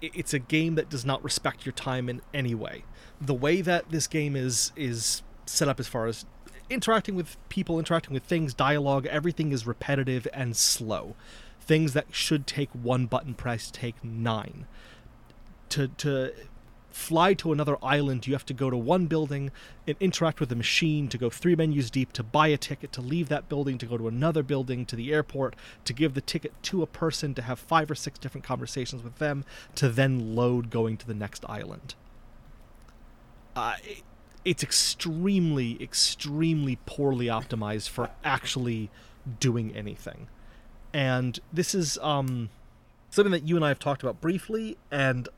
It's a game that does not respect your time in any way. The way that this game is is set up as far as interacting with people, interacting with things, dialogue, everything is repetitive and slow. Things that should take one button press take nine. To to fly to another island, you have to go to one building and interact with a machine to go three menus deep to buy a ticket to leave that building to go to another building to the airport to give the ticket to a person to have five or six different conversations with them to then load going to the next island. Uh, it- it's extremely, extremely poorly optimized for actually doing anything. And this is um, something that you and I have talked about briefly, and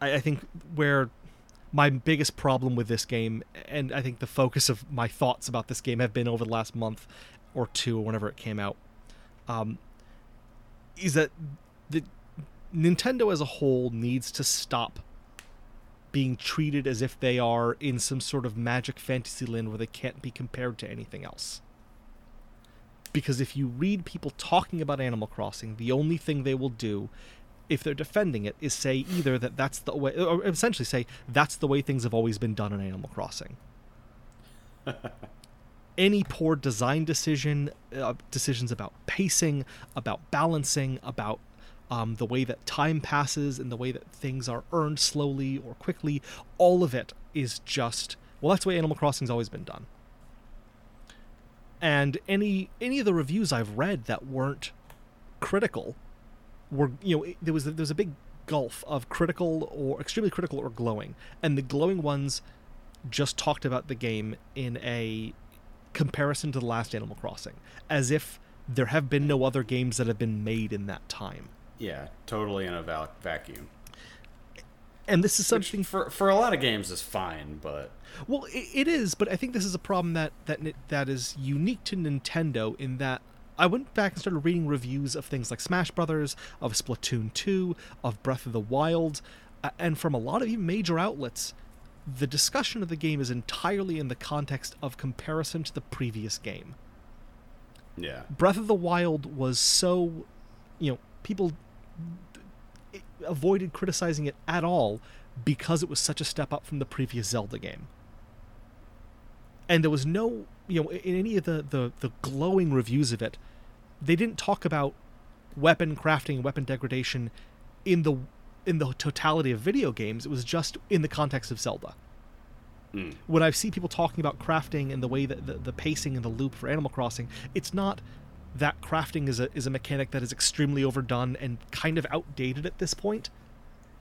I, I think where my biggest problem with this game, and I think the focus of my thoughts about this game have been over the last month or two, or whenever it came out, um, is that the Nintendo as a whole needs to stop being treated as if they are in some sort of magic fantasy land where they can't be compared to anything else. Because if you read people talking about Animal Crossing, the only thing they will do if they're defending it is say either that that's the way or essentially say that's the way things have always been done in Animal Crossing. Any poor design decision, uh, decisions about pacing, about balancing, about um, the way that time passes and the way that things are earned slowly or quickly, all of it is just well, that's the way Animal Crossing's always been done. And any any of the reviews I've read that weren't critical were you know there was there was a big gulf of critical or extremely critical or glowing, and the glowing ones just talked about the game in a comparison to the last Animal Crossing, as if there have been no other games that have been made in that time. yeah, totally in a val- vacuum. And this is Which something for for a lot of games is fine, but Well, i it is, but I think this is a problem that that that is unique to Nintendo in that I went back and started reading reviews of things like Smash Brothers, of Splatoon 2, of Breath of the Wild, uh, and from a lot of even major outlets, the discussion of the game is entirely in the context of comparison to the previous game. yeah, Breath of the Wild was so, you know, people avoided criticizing it at all because it was such a step up from the previous Zelda game. And there was no, you know, in any of the, the, the glowing reviews of it, they didn't talk about weapon crafting, and weapon degradation in the in the totality of video games. It was just in the context of Zelda Mm. when I see people talking about crafting and the way that the, the pacing and the loop for Animal Crossing, it's not that crafting is a is a mechanic that is extremely overdone and kind of outdated at this point.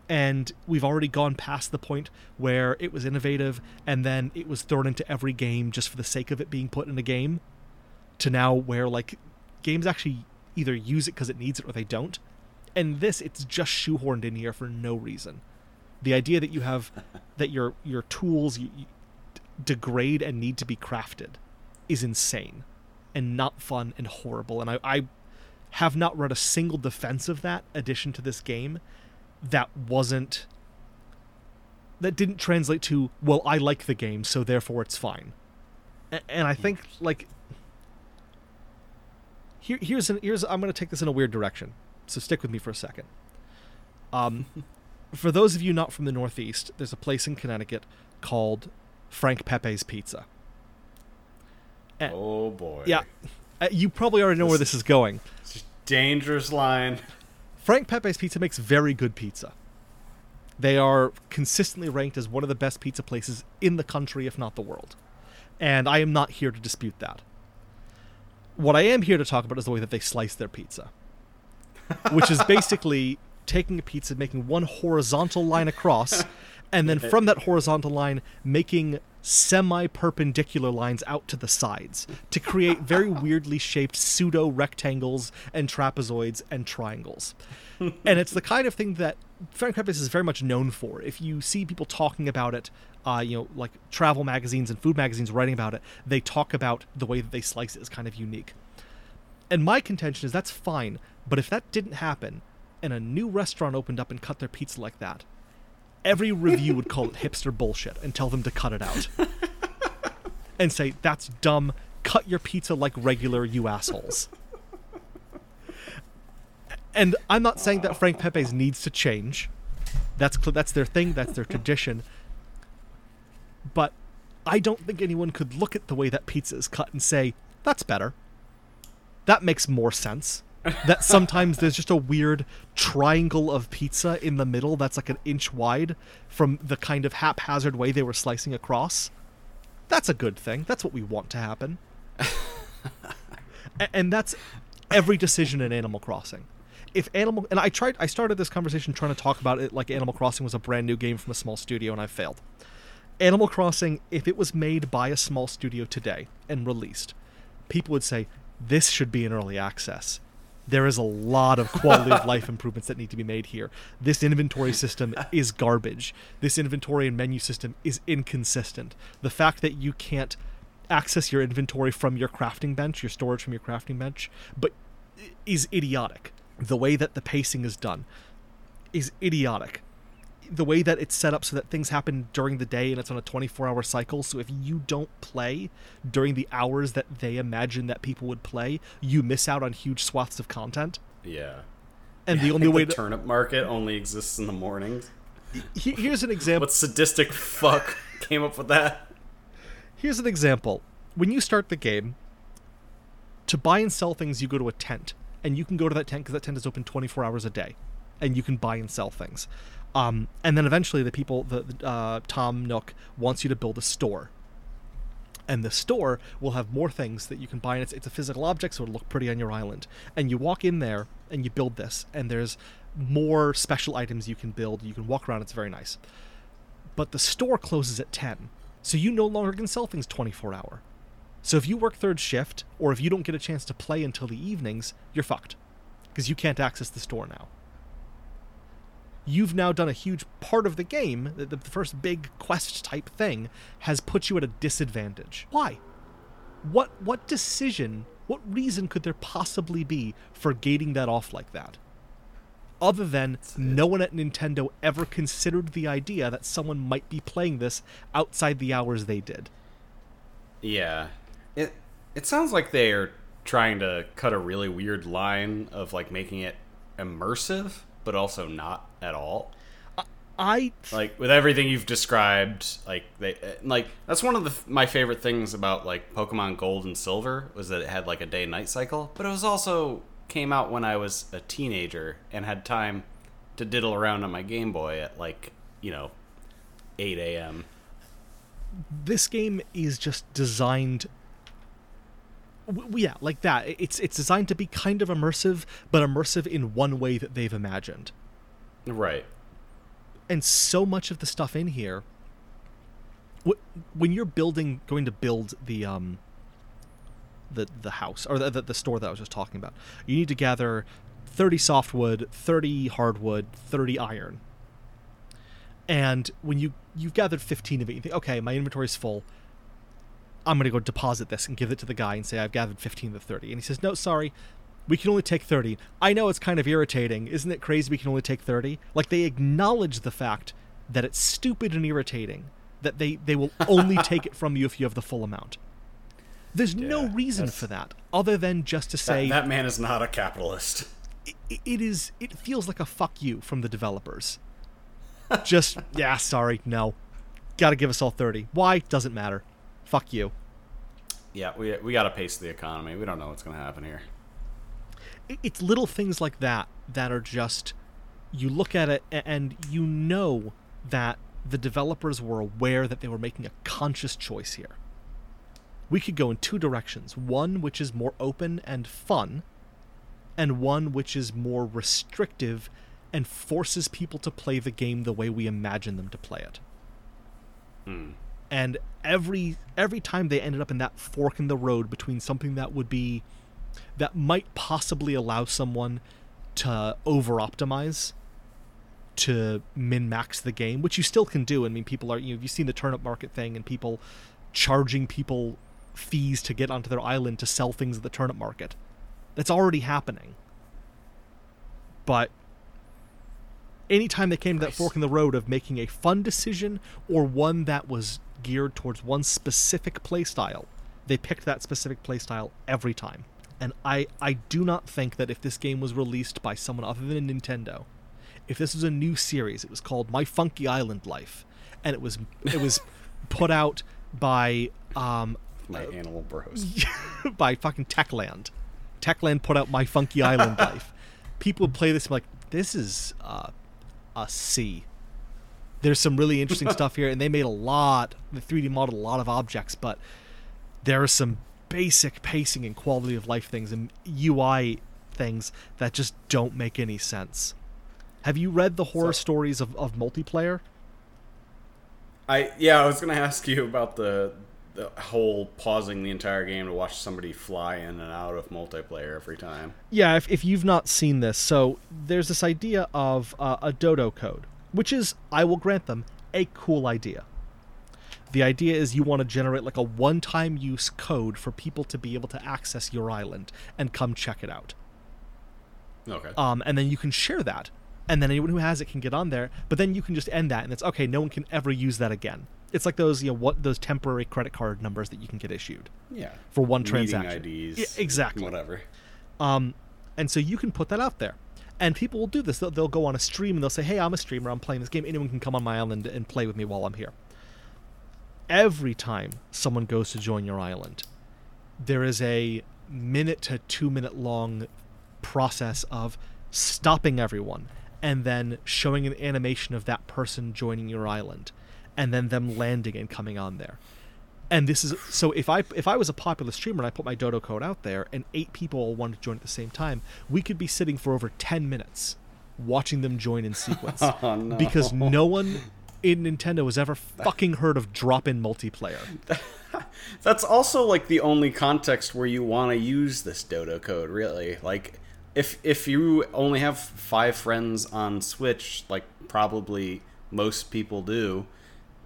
And we've already gone past the point where it was innovative and then it was thrown into every game just for the sake of it being put in a game. To now where like games actually either use it because it needs it or they don't. And this it's just shoehorned in here for no reason. The idea that you have that your your tools you, you degrade and need to be crafted is insane and not fun and horrible. And I, I have not read a single defense of that addition to this game that wasn't that didn't translate to well i like the game so therefore it's fine. And i hmm. think like here, here's an here's i'm going to take this in a weird direction so stick with me for a second um for those of you not from the Northeast, there's a place in Connecticut called Frank Pepe's Pizza. Eh, oh boy, Yeah, uh, you probably already know where this is going. It's a dangerous line. Frank Pepe's Pizza makes very good pizza. They are consistently ranked as one of the best pizza places in the country, if not the world. And I am not here to dispute that. What I am here to talk about is the way that they slice their pizza, which is basically taking a pizza, making one horizontal line across, and then from that horizontal line making semi-perpendicular lines out to the sides to create very weirdly shaped pseudo rectangles and trapezoids and triangles. and it's the kind of thing that Frank Pepe's is very much known for. If you see people talking about it, uh, you know, like travel magazines and food magazines writing about it, they talk about the way that they slice it is kind of unique. And my contention is that's fine, but if that didn't happen, and a new restaurant opened up and cut their pizza like that, every review would call it hipster bullshit and tell them to cut it out. and say, that's dumb, cut your pizza like regular, you assholes. And I'm not saying that Frank Pepe's needs to change. That's that's their thing, that's their tradition. But I don't think anyone could look at the way that pizza is cut and say, that's better. That makes more sense that sometimes there's just a weird triangle of pizza in the middle that's like an inch wide from the kind of haphazard way they were slicing across. That's a good thing. That's what we want to happen. and that's every decision in Animal Crossing. If Animal and I tried I started this conversation trying to talk about it like Animal Crossing was a brand new game from a small studio and I failed. Animal Crossing, if it was made by a small studio today and released, people would say this should be in early access there is a lot of quality of life improvements that need to be made here. This inventory system is garbage. This inventory and menu system is inconsistent. The fact that you can't access your inventory from your crafting bench, your storage from your crafting bench, but is idiotic. The way that the pacing is done is idiotic the way that it's set up so that things happen during the day and it's on a 24 hour cycle. So if you don't play during the hours that they imagine that people would play, you miss out on huge swaths of content. Yeah. And the only way the to turnip market only exists in the mornings. Here's an example. What sadistic fuck came up with that? Here's an example. When you start the game, to buy and sell things, you go to a tent, and you can go to that tent because that tent is open 24 hours a day, and you can buy and sell things. Um, and then eventually, the people, the, uh, Tom Nook wants you to build a store. And the store will have more things that you can buy, and it's, it's a physical object, so it'll look pretty on your island. And you walk in there and you build this, and there's more special items you can build. You can walk around, it's very nice. But the store closes at 10, so you no longer can sell things 24 hour. So if you work third shift, or if you don't get a chance to play until the evenings, you're fucked. Because you can't access the store now you've now done a huge part of the game, the, the first big quest type thing, has put you at a disadvantage. Why? What what decision, what reason could there possibly be for gating that off like that? Other than no one at Nintendo ever considered the idea that someone might be playing this outside the hours they did. Yeah. It it sounds like they're trying to cut a really weird line of like making it immersive but also not at all. I like with everything you've described, like they like that's one of the my favorite things about like Pokemon Gold and Silver was that it had like a day night cycle, but it was also came out when I was a teenager and had time to diddle around on my Game Boy at like you know 8 a.m. This game is just designed yeah, like that. It's it's designed to be kind of immersive, but immersive in one way that they've imagined. Right. And so much of the stuff in here, when you're building, going to build the um, the the house or the, the, store that I was just talking about, you need to gather thirty softwood, thirty hardwood, thirty iron. And when you you've gathered fifteen of it, you think, okay, my inventory's full I'm going to go deposit this and give it to the guy and say, I've gathered 15 to 30. And he says, No, sorry, we can only take 30. I know it's kind of irritating. Isn't it crazy we can only take 30? Like, they acknowledge the fact that it's stupid and irritating, that they, they will only take it from you if you have the full amount. There's yeah, no reason for that other than just to say that, that man is not a capitalist. It, it is. It feels like a fuck you from the developers. just yeah, sorry, no. Got to give us all thirty. Why doesn't matter. Fuck you. Yeah, we we got to pace the economy. We don't know what's going to happen here. It's little things like that that are just you look at it and you know that the developers were aware that they were making a conscious choice here. We could go in two directions. One which is more open and fun, and one which is more restrictive and forces people to play the game the way we imagine them to play it. Hmm. And every every time they ended up in that fork in the road between something that would be that might possibly allow someone to over optimize to min max the game, which you still can do. I mean, people are you know you've seen the turnip market thing and people charging people fees to get onto their island to sell things at the turnip market. That's already happening. But anytime they came to that fork in the road of making a fun decision or one that was geared towards one specific playstyle, they picked that specific playstyle every time. And I, I do not think that if this game was released by someone other than Nintendo, if this was a new series, it was called My Funky Island Life, and it was it was put out by um, My animal bros. by fucking Techland. Techland put out My Funky Island Life. People would play this and be like, this is uh, a C. There's some really interesting stuff here, and they made a lot, the 3D modeled a lot of objects, but there are some basic pacing and quality of life things and UI things that just don't make any sense. Have you read the horror So- stories of, of multiplayer? I yeah, I was gonna ask you about the the whole pausing the entire game to watch somebody fly in and out of multiplayer every time. Yeah, if, if you've not seen this, so there's this idea of uh, a dodo code, which is, I will grant them, a cool idea. The idea is you want to generate like a one time use code for people to be able to access your island and come check it out. Okay. Um, and then you can share that. And then anyone who has it can get on there, but then you can just end that and it's okay, no one can ever use that again. It's like those, you know, what those temporary credit card numbers that you can get issued yeah. for one Meeting transaction. IDs. Yeah, exactly. Whatever. Um, and so you can put that out there. And people will do this. They'll, they'll go on a stream and they'll say, hey, I'm a streamer. I'm playing this game. Anyone can come on my island and play with me while I'm here. Every time someone goes to join your island, there is a minute to two minute long process of stopping everyone and then showing an animation of that person joining your island and then them landing and coming on there and this is so if i if i was a popular streamer and i put my dodo code out there and eight people all wanted to join at the same time we could be sitting for over 10 minutes watching them join in sequence Oh, no. because no one in nintendo has ever fucking heard of drop-in multiplayer That's also like the only context where you want to use this dodo code, really. Like if if you only have 5 friends on Switch, like probably most people do,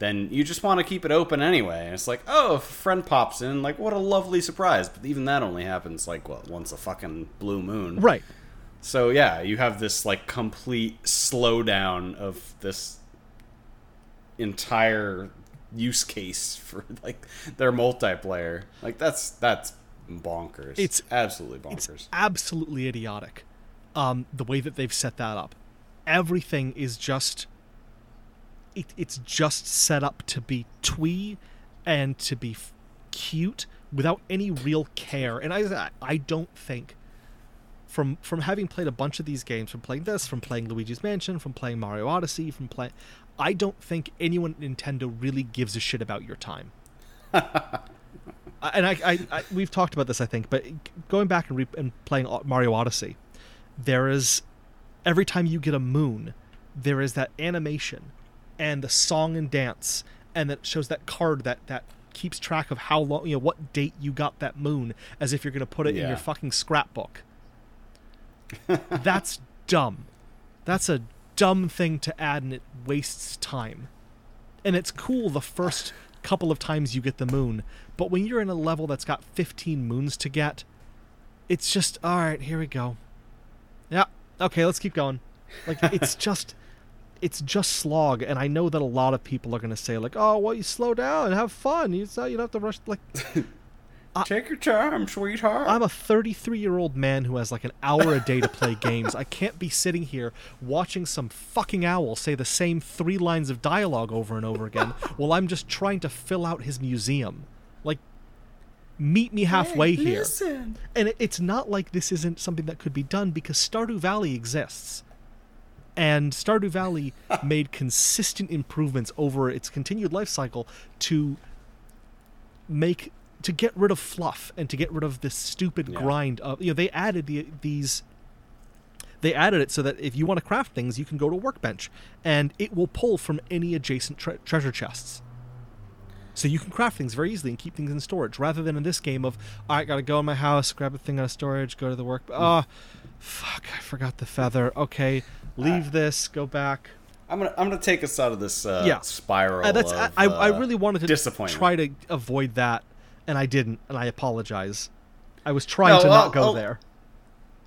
then you just want to keep it open anyway. And it's like, "Oh, if a friend pops in, like what a lovely surprise." But even that only happens like what, once a fucking blue moon. right So yeah, you have this like complete slowdown of this entire use case for like their multiplayer. Like that's that's bonkers. It's- absolutely it's bonkers. absolutely idiotic um, the way that they've set that up everything is just it, it's just set up to be twee and to be f- cute without any real care. And i i don't think from from having played a bunch of these games from playing this from playing luigi's mansion from playing mario odyssey from playing i don't think anyone at nintendo really gives a shit about your time. And I, I, I we've talked about this I think, but going back and, re- and playing Mario Odyssey, there is every time you get a moon, there is that animation and the song and dance, and that shows that card that that keeps track of how long you know what date you got that moon, as if you're gonna put it in your fucking scrapbook. That's dumb. That's a dumb thing to add, and it wastes time and it's cool the first couple of times you get the moon but when you're in a level that's got 15 moons to get it's just all right here we go yeah okay let's keep going like it's just it's just slog and i know that a lot of people are going to say like oh well you slow down have fun you, you don't have to rush like Take your time, sweetheart. I'm a 33 year old man who has like an hour a day to play games. I can't be sitting here watching some fucking owl say the same three lines of dialogue over and over again while I'm just trying to fill out his museum. Like, meet me halfway Hey, here. Listen. And it, it's not like this isn't something that could be done because Stardew Valley exists. And Stardew Valley made consistent improvements over its continued life cycle to make to get rid of fluff and to get rid of this stupid Yeah. grind of you know they added the, these they added it so that if you want to craft things, you can go to a workbench and it will pull from any adjacent tre- treasure chests. So you can craft things very easily and keep things in storage, rather than in this game of I gotta go in my house, grab a thing out of storage, go to the work. Oh, fuck! I forgot the feather. Okay, leave this, go back. I'm gonna I'm gonna take us out of this uh, Yeah. spiral. Uh, that's of, I, I uh, really wanted to try to avoid that, and I didn't, and I apologize. I was trying No, to I'll- not go I'll- there.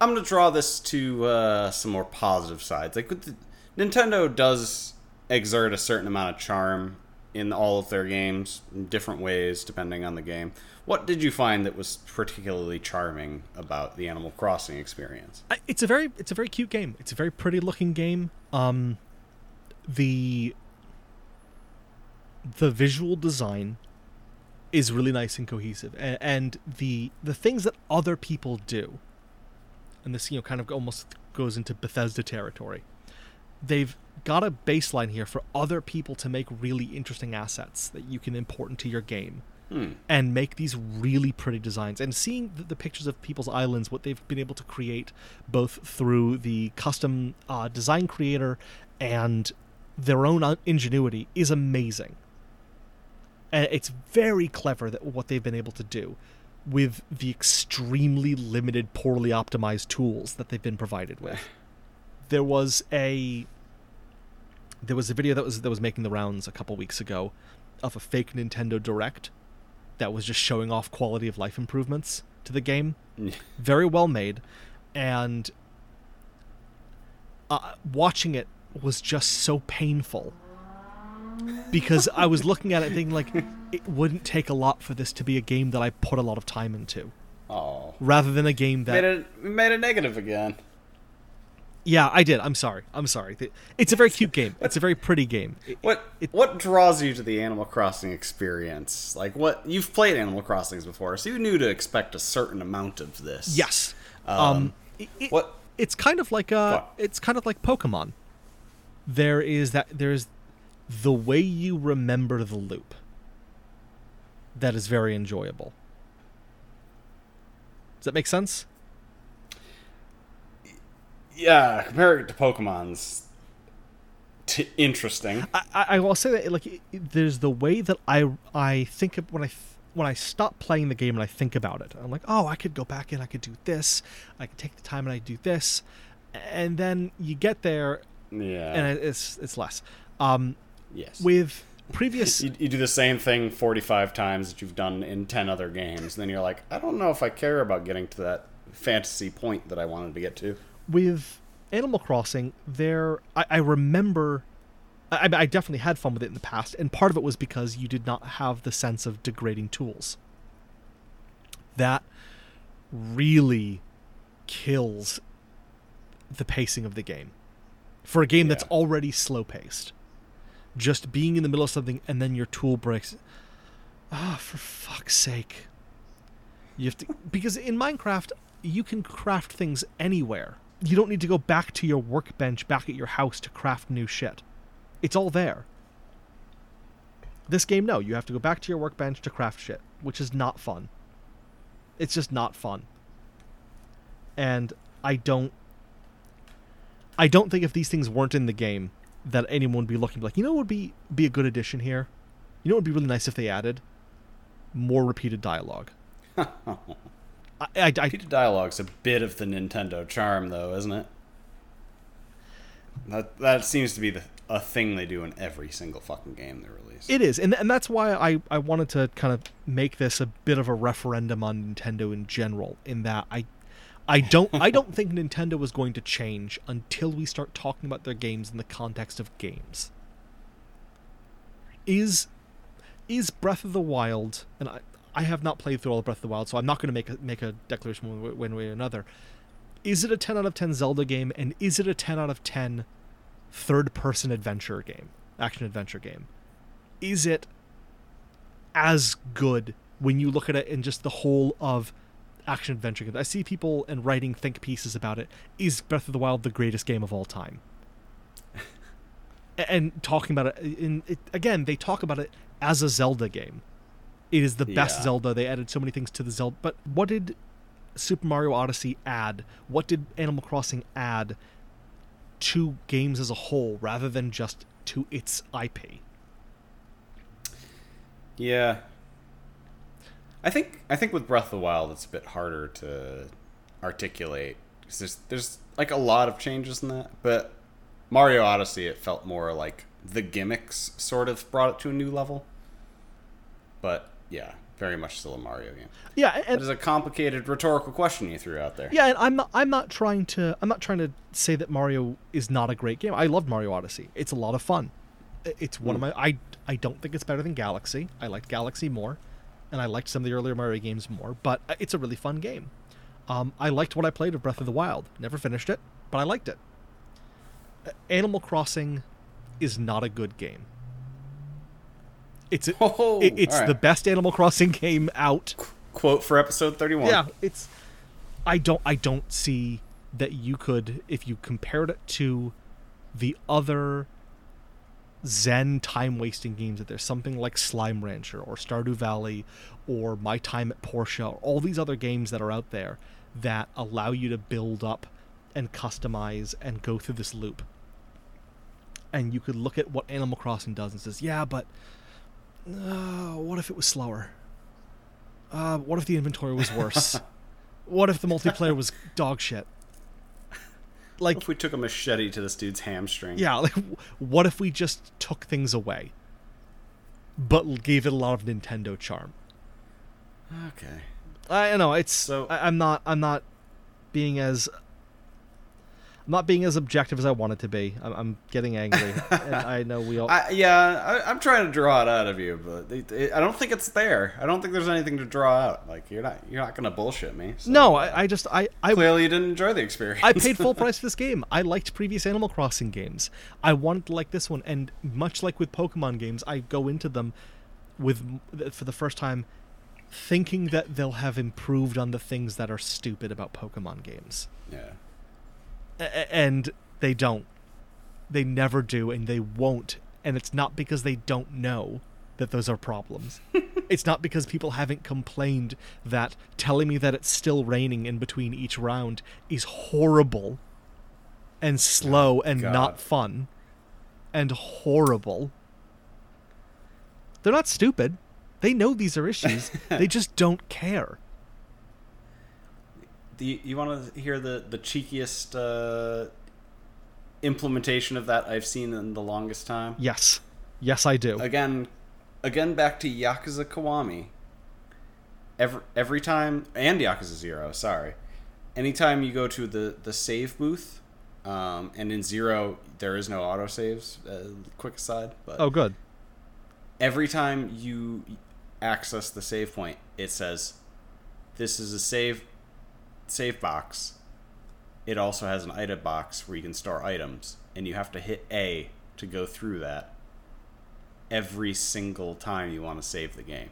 I'm gonna draw this to uh, some more positive sides. Like the, Nintendo does exert a certain amount of charm in all of their games in different ways depending on the game. What did you find that was particularly charming about the Animal Crossing experience? It's a very it's a very cute game. It's a very pretty looking game. Um, the the visual design is really nice and cohesive, and, and the the things that other people do, and this you know kind of almost goes into Bethesda territory. They've got a baseline here for other people to make really interesting assets that you can import into your game Hmm. and make these really pretty designs. And seeing the, the pictures of people's islands, what they've been able to create, both through the custom uh, design creator and their own uh, ingenuity, is amazing. And it's very clever that what they've been able to do with the extremely limited, poorly optimized tools that they've been provided with. There was a there was a video that was that was making the rounds a couple weeks ago of a fake Nintendo Direct that was just showing off quality of life improvements to the game. Very well made, and uh, watching it was just so painful because I was looking at it thinking like it wouldn't take a lot for this to be a game that I put a lot of time into, Oh, rather than a game that made it made it negative again. Yeah I did. I'm sorry. I'm sorry. It's a very cute game. It's a very pretty game. It- What It- what draws you to the Animal Crossing experience? Like what you've played Animal Crossings before, so you knew to expect a certain amount of this. Yes. Um, Um, it- it- what- It's kind of like uh it's kind of like Pokemon. There is that there's the way you remember the loop. That is very enjoyable. Does that make sense? Yeah, compare it to Pokemon's t- interesting. I, I, will say that like there's the way that I I think of when I th- when I stop playing the game and I think about it. I'm like, oh, I could go back and I could do this. I could take the time and I do this, and then you get there Yeah. and it's it's less. Um, yes. with previous you, you do the same thing 45 times that you've done in 10 other games, and then you're like, I don't know if I care about getting to that fantasy point that I wanted to get to. With Animal Crossing, there I, I remember. I, I definitely had fun with it in the past, and part of it was because you did not have the sense of degrading tools. That really kills the pacing of the game. For a game that's already slow paced, just being in the middle of something and then your tool breaks. Ah, for fuck's sake. You have to because in Minecraft you can craft things anywhere. You don't need to go back to your workbench back at your house to craft new shit. It's all there. This game no, you have to go back to your workbench to craft shit, which is not fun. It's just not fun. And I don't I don't think if these things weren't in the game that anyone would be looking like, you know what would be be a good addition here? You know what would be really nice if they added more repeated dialogue. I, I, I, Repeated dialogue's a bit of the Nintendo charm, though, isn't it? That that seems to be the, a thing they do in every single fucking game they release. It is, and and that's why I I wanted to kind of make this a bit of a referendum on Nintendo in general. In that I I don't I don't think Nintendo is going to change until we start talking about their games in the context of games. Is is Breath of the Wild and I I have not played through all of Breath of the Wild, so I'm not going to make a make a declaration one way, one way or another. Is it a 10 out of 10 Zelda game and is it a 10 out of 10 third person adventure game, action adventure game? Is it as good when you look at it in just the whole of action adventure games? I see people and writing think pieces about it. Is Breath of the Wild the greatest game of all time? And talking about it in it, again, they talk about it as a Zelda game. It is the best Yeah. Zelda. They added so many things to the Zelda. But what did Super Mario Odyssey add? What did Animal Crossing add to games as a whole rather than just to its IP? Yeah. I think I think with Breath of the Wild it's a bit harder to articulate because there's there's like a lot of changes in that, but Mario Odyssey it felt more like the gimmicks sort of brought it to a new level. But yeah, very much still a Mario game. Yeah, That and is a complicated rhetorical question you threw out there. yeah, and I'm not I'm not trying to I'm not trying to say that Mario is not a great game. I love Mario Odyssey. It's a lot of fun. It's one of my I I don't think it's better than Galaxy. I liked Galaxy more, and I liked some of the earlier Mario games more. But uh, it's a really fun game. Um, I liked what I played of Breath of the Wild. Never finished it, but I liked it. Uh, Animal Crossing is not a good game. It's a, Oh, it- it's alright. the best Animal Crossing game out. Quote for episode 31. Yeah, it's I don't I don't see that you could if you compared it to the other Zen time wasting games that there's something like Slime Rancher or Stardew Valley or My Time at Portia or all these other games that are out there that allow you to build up and customize and go through this loop. And you could look at what Animal Crossing does and says, yeah, but uh, what if it was slower? Uh, what if the inventory was worse? what if the multiplayer was dog shit? Like, If we took a machete to this dude's hamstring. yeah, like, what if we just took things away, but gave it a lot of Nintendo charm? Okay. I I know it's. So- I, I'm not. I'm not being as. I'm not being as objective as I wanted to be. I'm, I'm getting angry, and I know we all. I, yeah, I, I'm trying to draw it out of you, but it, it, I don't think it's there. I don't think there's anything to draw out. Like you're not you're not gonna bullshit me. so- no, I, I just I I Clearly, you didn't enjoy the experience. I paid full price for this game. I liked previous Animal Crossing games. I wanted to like this one, and much like with Pokemon games, I go into them with for the first time thinking that they'll have improved on the things that are stupid about Pokemon games, yeah. And they don't. They never do, and they won't. And it's not because they don't know that those are problems. it's not because people haven't complained that telling me that it's still raining in between each round is horrible and slow oh, and God. not fun and horrible. They're not stupid. They know these are issues. they just don't care. You, you want to hear the the cheekiest uh, implementation of that I've seen in the longest time? Yes. Yes, I do. Again, again back to Yakuza Kiwami. Every every time and Yakuza Zero, sorry. Anytime you go to the the save booth, um, and in Zero there is no autosaves. Uh, quick aside, but oh, good. every time you access the save point, it says, "This is a save save box." It also has an item box where you can store items, and you have to hit A to go through that every single time you want to save the game.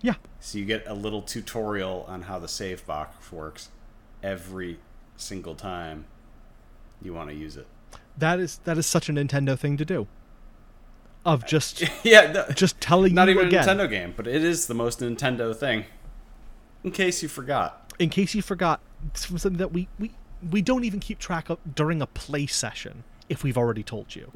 Yeah. So you get a little tutorial on how the save box works every single time you want to use it. That is that is such a Nintendo thing to do. Of just yeah, no, just telling you. not even again. a Nintendo game, but it is the most Nintendo thing. In case you forgot. In case you forgot, this was something that we, we we don't even keep track of during a play session if we've already told you.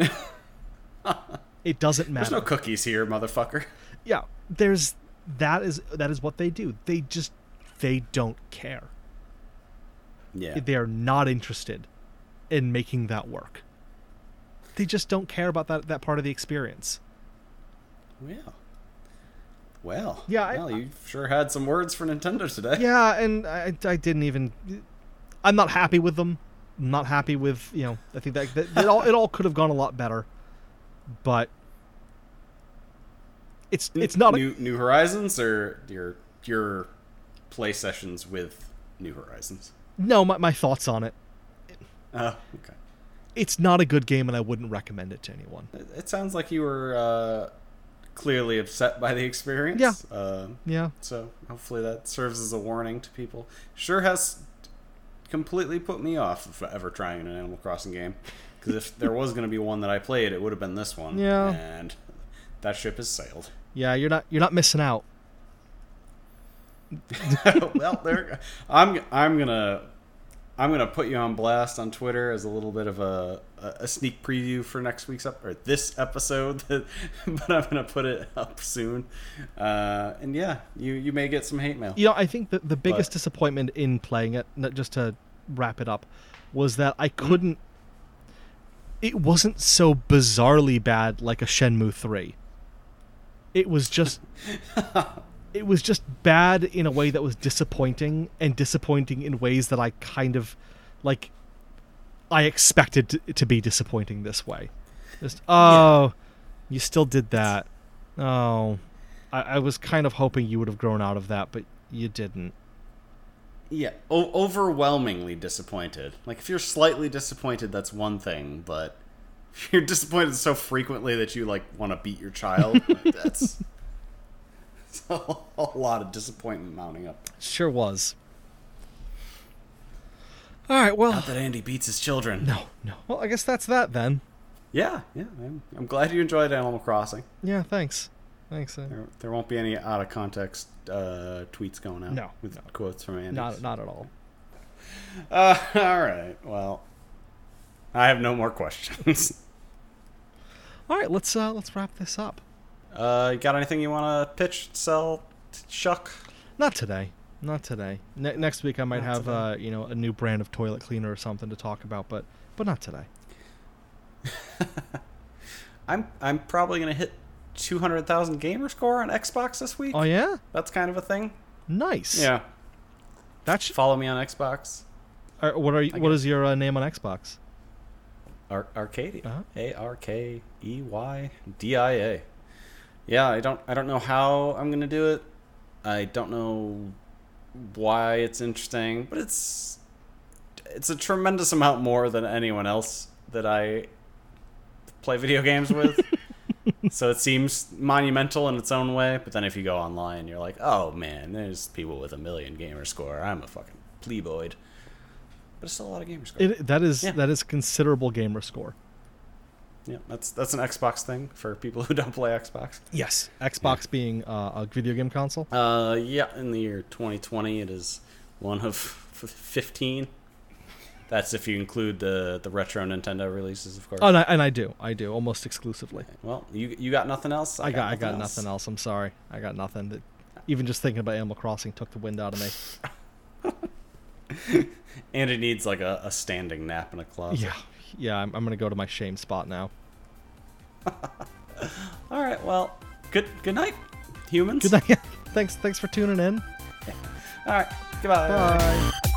it doesn't matter. There's no cookies here, motherfucker. yeah, there's that is that is what they do. They just they don't care. Yeah. They're not interested in making that work. They just don't care about that that part of the experience. Well. Well. Yeah, I- Well, you sure had some words for Nintendo today. Yeah, and I, I didn't even. I'm not happy with them. I'm not happy with you know. I think that, that it all it all could have gone a lot better, but it's it's not. A, New New Horizons or your your play sessions with New Horizons. no, my my thoughts on it. Oh, okay. It's not a good game, and I wouldn't recommend it to anyone. It, it sounds like you were uh, clearly upset by the experience. Yeah. Uh, Yeah, so hopefully that serves as a warning to people. Sure has completely put me off of ever trying an Animal Crossing game. Because if there was going to be one that I played, it would have been this one. Yeah. And that ship has sailed. yeah. You're not you're not missing out. well, there. I'm I'm gonna I'm gonna put you on blast on Twitter as a little bit of a, a sneak preview for next week's up or this episode, but I'm gonna put it up soon. Uh, and yeah, you you may get some hate mail. You know, I think that the biggest But- disappointment in playing it, just to wrap it up, was that I Mm-hmm. couldn't. It wasn't so bizarrely bad like a Shenmue three. It was just. it was just bad in a way that was disappointing, and disappointing in ways that I kind of, like. I expected to, to be disappointing this way. Just oh, you still did that. Oh, I, I was kind of hoping you would have grown out of that, but you didn't. Yeah, o- overwhelmingly disappointed. Like if you're slightly disappointed, that's one thing, but if you're disappointed so frequently that you like want to beat your child, that's a, a lot of disappointment mounting up. Sure was. All right, well, Not that Andy beats his children. no, no. Well, I guess that's that then. Yeah, yeah. I'm, I'm glad you enjoyed Animal Crossing. Yeah, thanks. Thanks. Uh, There, there won't be any out of context uh, tweets going out No, with no. quotes from Andy. not not at all. Uh, all right. Well, I have no more questions. All right, let's uh let's wrap this up. Uh, you got anything you want to pitch, sell, shuck? Not today. Not today. Ne- next week I might Not have uh you know a new brand of toilet cleaner or something to talk about, but but not today. I'm I'm probably gonna hit two hundred thousand gamer score on Xbox this week. Oh yeah, That's kind of a thing. nice. Yeah. That's Follow me on Xbox. uh, what are you, what is your uh, name on Xbox? Ar- Arcadia. Uh-huh. A R K E Y D I A. Yeah, I don't I don't know how I'm gonna do it. I don't know why it's interesting, but it's it's a tremendous amount more than anyone else that I play video games with. so it seems monumental in its own way, but then if you go online, you're like, oh man, there's people with a million gamer score. I'm a fucking pleboid. But it's still a lot of gamer score. It, that is Yeah. that is considerable gamer score. Yeah, that's that's an Xbox thing for people who don't play Xbox. Yes, Xbox being uh, a video game console. Uh, yeah, in the year 2020, it is one of 15. That's if you include the the retro Nintendo releases, of course. Oh, and I, and I do, I do, almost exclusively. Well, you you got nothing else. I got, I got nothing else. I'm sorry, I got nothing. That even just thinking about Animal Crossing took the wind out of me. And it needs like a, a standing nap in a closet. Yeah, yeah. I'm, I'm gonna go to my shame spot now. All right. Well, good good night, humans. Good night. thanks, thanks for tuning in. All right. Goodbye. Bye.